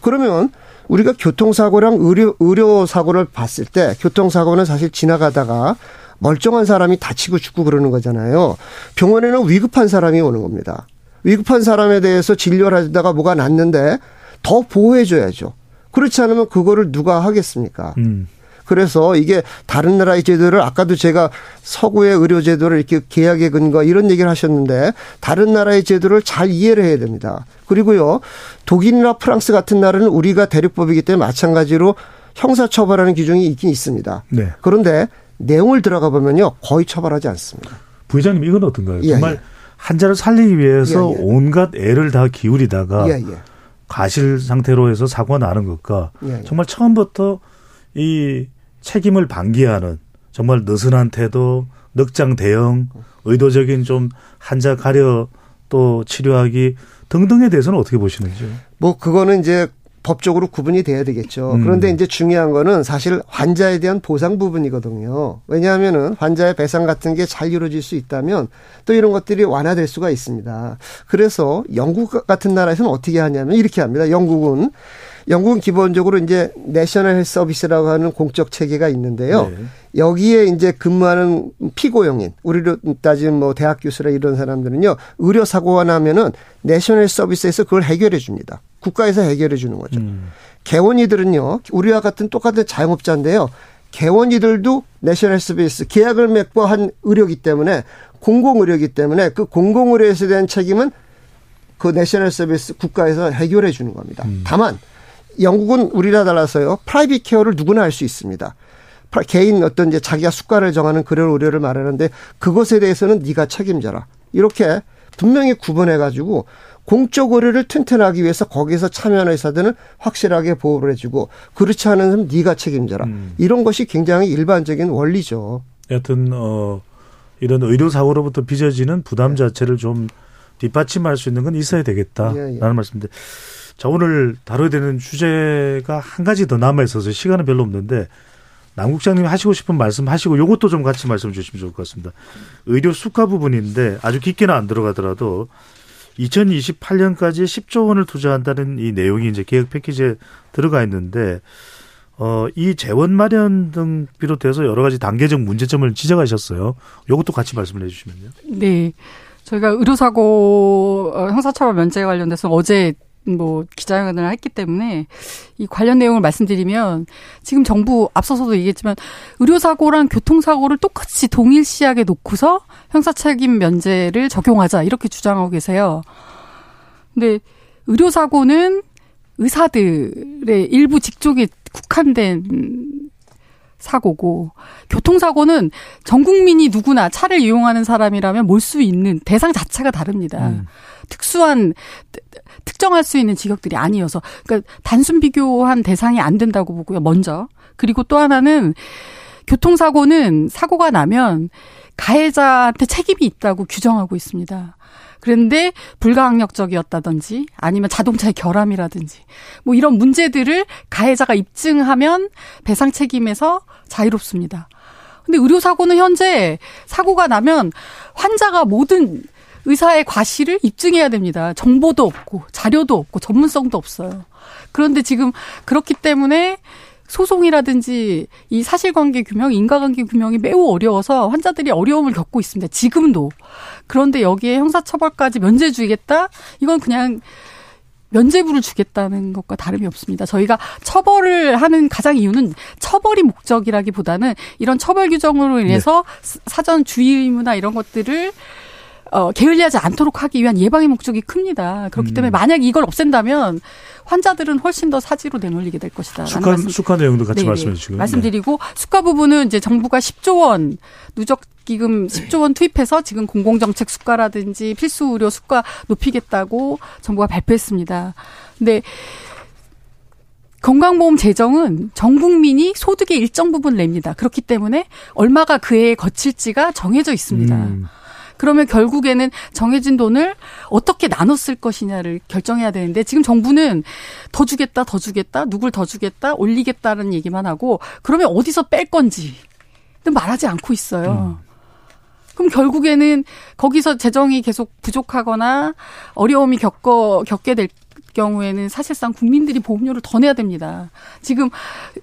그러면 우리가 교통사고랑 의료, 의료사고를 봤을 때 교통사고는 사실 지나가다가 멀쩡한 사람이 다치고 죽고 그러는 거잖아요. 병원에는 위급한 사람이 오는 겁니다. 위급한 사람에 대해서 진료를 하다가 뭐가 났는데 더 보호해줘야죠. 그렇지 않으면 그거를 누가 하겠습니까? 음. 그래서 이게 다른 나라의 제도를 아까도 제가 서구의 의료 제도를 이렇게 계약에 근거 이런 얘기를 하셨는데 다른 나라의 제도를 잘 이해를 해야 됩니다. 그리고요 독일이나 프랑스 같은 나라는 우리가 대륙법이기 때문에 마찬가지로 형사 처벌하는 규정이 있긴 있습니다. 네. 그런데 내용을 들어가 보면요 거의 처벌하지 않습니다. 부회장님 이건 어떤가요? 예, 정말 예. 환자를 살리기 위해서 예, 예. 온갖 애를 다 기울이다가 예, 예. 가실 상태로 해서 사고가 나는 것과. 정말 처음부터 이 책임을 방기하는 정말 느슨한 태도, 늑장 대응, 의도적인 좀 환자 가려 또 치료하기 등등에 대해서는 어떻게 보시는지요? 뭐 그거는 이제 법적으로 구분이 돼야 되겠죠. 음. 그런데 이제 중요한 거는 사실 환자에 대한 보상 부분이거든요. 왜냐하면은 환자의 배상 같은 게 잘 이루어질 수 있다면 또 이런 것들이 완화될 수가 있습니다. 그래서 영국 같은 나라에서는 어떻게 하냐면 이렇게 합니다. 영국은 영국은 기본적으로 이제 내셔널 헬스 서비스라고 하는 공적 체계가 있는데요. 네. 여기에 이제 근무하는 피고용인, 우리로 따지면 뭐 대학 교수라 이런 사람들은요, 의료 사고가 나면은 내셔널 서비스에서 그걸 해결해 줍니다. 국가에서 해결해 주는 거죠. 음. 개원이들은요, 우리와 같은 똑같은 자영업자인데요, 개원의들도 national service 계약을 맺고 한 의료기 때문에 공공 의료기 때문에 그 공공 의료에서 대한 책임은 그 national service 국가에서 해결해 주는 겁니다. 다만 영국은 우리랑 달라서요. private care를 누구나 할 수 있습니다. 개인 어떤 이제 자기가 수가를 정하는 그런 의료를 말하는데 그것에 대해서는 네가 책임져라. 이렇게 분명히 구분해 가지고 공적 의료를 튼튼하기 위해서 거기서 참여하는 의사들은 확실하게 보호를 해주고 그렇지 않은 사람 네가 책임져라. 이런 것이 굉장히 일반적인 원리죠. 여튼 어 이런 의료 사고로부터 빚어지는 부담 자체를 좀 뒷받침할 수 있는 건 있어야 되겠다라는 예, 예. 말씀인데 자 오늘 다뤄야 되는 주제가 한 가지 더 남아 있어서 시간은 별로 없는데 남국장님 하시고 싶은 말씀 하시고 요것도 좀 같이 말씀 주시면 좋을 것 같습니다. 의료 수가 부분인데 아주 깊게는 안 들어가더라도 2028년까지 10조 원을 투자한다는 이 내용이 이제 계획 패키지에 들어가 있는데 어, 이 재원 마련 등 비롯해서 여러 가지 단계적 문제점을 지적하셨어요. 요것도 같이 말씀을 해 주시면요. 네. 저희가 의료사고 어, 형사처벌 면제 관련돼서 어제 뭐 기자회견을 했기 때문에 이 관련 내용을 말씀드리면 지금 정부 앞서서도 얘기했지만 의료사고랑 교통사고를 똑같이 동일시하게 놓고서 형사책임 면제를 적용하자 이렇게 주장하고 계세요. 근데 의료사고는 의사들의 일부 직종에 국한된 사고고 교통사고는 전 국민이 누구나 차를 이용하는 사람이라면 몰 수 있는 대상 자체가 다릅니다. 음. 특수한 특정할 수 있는 직역들이 아니어서 그러니까 단순 비교한 대상이 안 된다고 보고요. 먼저 그리고 또 하나는 교통사고는 사고가 나면 가해자한테 책임이 있다고 규정하고 있습니다. 그런데 불가항력적이었다든지 아니면 자동차의 결함이라든지 뭐 이런 문제들을 가해자가 입증하면 배상 책임에서 자유롭습니다. 근데 의료사고는 현재 사고가 나면 환자가 모든 의사의 과실을 입증해야 됩니다. 정보도 없고 자료도 없고 전문성도 없어요. 그런데 지금 그렇기 때문에 소송이라든지 이 사실관계 규명, 인과관계 규명이 매우 어려워서 환자들이 어려움을 겪고 있습니다. 지금도. 그런데 여기에 형사처벌까지 면제 주겠다? 이건 그냥 면제부를 주겠다는 것과 다름이 없습니다. 저희가 처벌을 하는 가장 이유는 처벌이 목적이라기보다는 이런 처벌 규정으로 인해서 사전 주의 의무나 이런 것들을 어, 게을리하지 않도록 하기 위한 예방의 목적이 큽니다. 그렇기 때문에 음. 만약 이걸 없앤다면 환자들은 훨씬 더 사지로 내몰리게 될 것이다. 수가, 수가 내용도 같이 말씀해 주시고요. 네. 말씀드리고 수가 부분은 이제 정부가 10조 원 누적 기금 10조 원 투입해서 지금 공공정책 수가라든지 필수 의료 수가 높이겠다고 정부가 발표했습니다. 근데 건강보험 재정은 전 국민이 소득의 일정 부분 냅니다. 그렇기 때문에 얼마가 그 해에 거칠지가 정해져 있습니다. 음. 그러면 결국에는 정해진 돈을 어떻게 나눠 쓸 것이냐를 결정해야 되는데 지금 정부는 더 주겠다, 더 주겠다, 누굴 더 주겠다, 올리겠다는 얘기만 하고 그러면 어디서 뺄 건지 말하지 않고 있어요. 그럼 결국에는 거기서 재정이 계속 부족하거나 어려움이 겪어 겪게 될 경우에는 사실상 국민들이 보험료를 더 내야 됩니다. 지금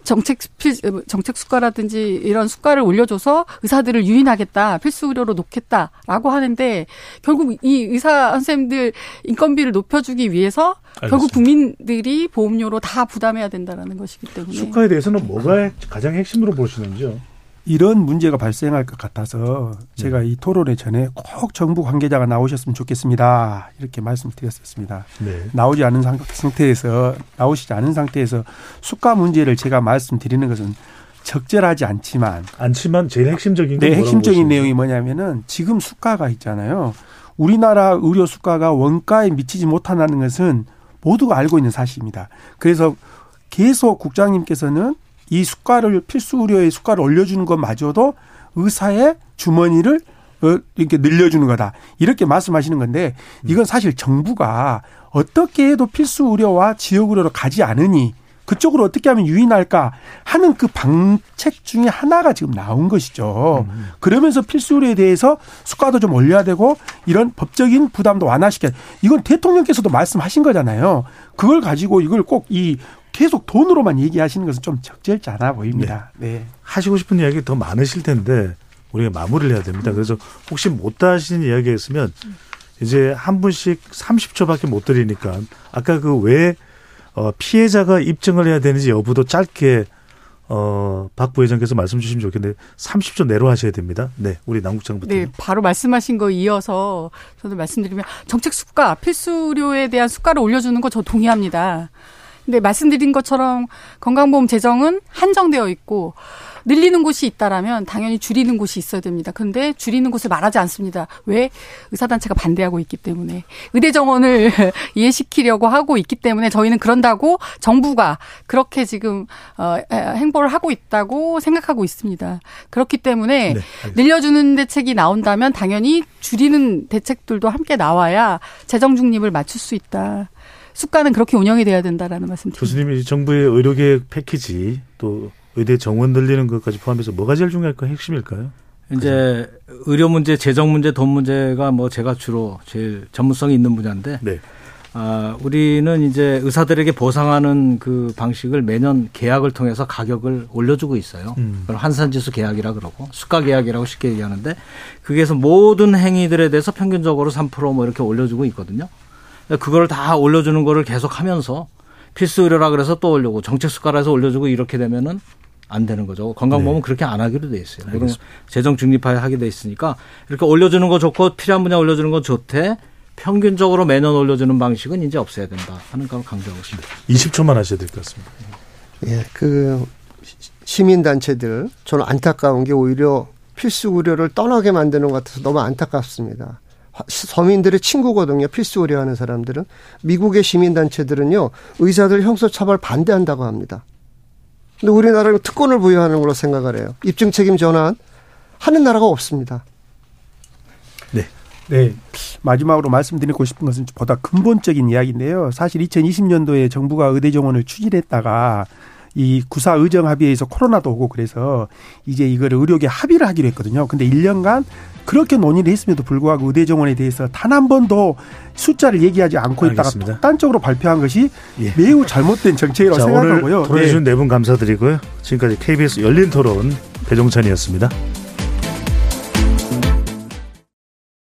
정책 필 정책 수가라든지 이런 수가를 올려줘서 의사들을 유인하겠다, 필수 의료로 놓겠다라고 하는데 결국 이 의사 선생님들 인건비를 높여주기 위해서 결국 국민들이 보험료로 다 부담해야 된다라는 것이기 때문에 수가에 대해서는 뭐가 가장 핵심으로 보시는지요? 이런 문제가 발생할 것 같아서 제가 이 토론회 전에 꼭 정부 관계자가 나오셨으면 좋겠습니다. 이렇게 말씀드렸었습니다. 네. 나오지 않은 상태에서 나오시지 않은 상태에서 수가 문제를 제가 말씀드리는 것은 적절하지 않지만 않지만 제일 핵심적인 게 네, 핵심적인 보시나요? 내용이 뭐냐면은 지금 수가가 있잖아요. 우리나라 의료 수가가 원가에 미치지 못한다는 것은 모두가 알고 있는 사실입니다. 그래서 계속 국장님께서는 이 수가를 필수 의료의 수가를 올려주는 것마저도 의사의 주머니를 어, 이렇게 늘려주는 거다. 이렇게 말씀하시는 건데 이건 사실 정부가 어떻게 해도 필수 의료와 지역 의료로 가지 않으니 그쪽으로 어떻게 하면 유인할까 하는 그 방책 중에 하나가 지금 나온 것이죠. 그러면서 필수 의료에 대해서 수가도 좀 올려야 되고 이런 법적인 부담도 완화시켜야 돼. 이건 대통령께서도 말씀하신 거잖아요. 그걸 가지고 이걸 꼭 이 계속 돈으로만 얘기하시는 것은 좀 적절치 않아 보입니다. 네. 하시고 싶은 이야기 더 많으실 텐데 우리가 마무리를 해야 됩니다. 그래서 혹시 못다 하시는 이야기가 있으면 이제 한 분씩 30초밖에 못 드리니까 아까 그왜 어, 피해자가 입증을 해야 되는지 여부도 짧게 어, 박 부회장께서 말씀 주시면 좋겠는데 30초 내로 하셔야 됩니다. 네, 우리 남국장부터. 네, 바로 말씀하신 거 이어서 저도 말씀드리면 정책 수가 필수료에 대한 수가를 올려주는 거 저 동의합니다. 근데 말씀드린 것처럼 건강보험 재정은 한정되어 있고 늘리는 곳이 있다라면 당연히 줄이는 곳이 있어야 됩니다. 그런데 줄이는 곳을 말하지 않습니다. 왜? 의사단체가 반대하고 있기 때문에. 의대 정원을 이해시키려고 하고 있기 때문에 저희는 그런다고 정부가 그렇게 지금 어, 행보를 하고 있다고 생각하고 있습니다. 그렇기 때문에 네, 늘려주는 대책이 나온다면 당연히 줄이는 대책들도 함께 나와야 재정 중립을 맞출 수 있다. 수가는 그렇게 운영이 돼야 된다라는 말씀 드립니다. 교수님이 정부의 의료계획 패키지 또 의대 정원 늘리는 것까지 포함해서 뭐가 제일 중요할까 핵심일까요? 이제 의료 문제, 재정 문제, 돈 문제가 뭐 제가 주로 제일 전문성이 있는 분야인데 네. 아, 우리는 이제 의사들에게 보상하는 그 방식을 매년 계약을 통해서 가격을 올려주고 있어요. 음. 그걸 환산지수 계약이라 그러고 수가 계약이라고 쉽게 얘기하는데 그게서 모든 행위들에 대해서 평균적으로 3%뭐 이렇게 올려주고 있거든요. 그걸 다 올려주는 거를 계속 하면서 필수 의료라 그래서 또 올려고 정책 수가라 해서 올려주고 이렇게 되면은 안 되는 거죠. 건강보험은 네. 그렇게 안 하기로 돼 있어요. 그럼. 재정 중립화에 하게 돼 있으니까 이렇게 올려주는 거 좋고 필요한 분야 올려주는 건 좋대. 평균적으로 매년 올려주는 방식은 이제 없어야 된다 하는 걸 강조하고 있습니다. 20초만 하셔야 될 것 같습니다. 예, 그 시민단체들 저는 안타까운 게 오히려 필수 의료를 떠나게 만드는 것 같아서 너무 안타깝습니다. 서민들의 친구거든요. 필수 의료하는 사람들은 미국의 시민단체들은요 의사들 형사처벌 반대한다고 합니다. 근데 우리나라는 특권을 부여하는 걸로 생각을 해요. 입증 책임 전환 하는 나라가 없습니다. 네. 마지막으로 말씀드리고 싶은 것은 보다 근본적인 이야기인데요. 사실 2020년도에 정부가 의대 정원을 추진했다가 이 구사 의정 합의에서 코로나도 오고 그래서 이제 이거를 의료계 합의를 하기로 했거든요. 근데 1년간 그렇게 논의를 했음에도 불구하고 의대 정원에 대해서 단 한 번도 숫자를 얘기하지 않고 있다가. 독단적으로 발표한 것이 예. 매우 잘못된 정책이라고 자, 오늘 생각하고요. 토론해 주신 네 분 감사드리고요. 지금까지 KBS 열린 토론 배종찬이었습니다.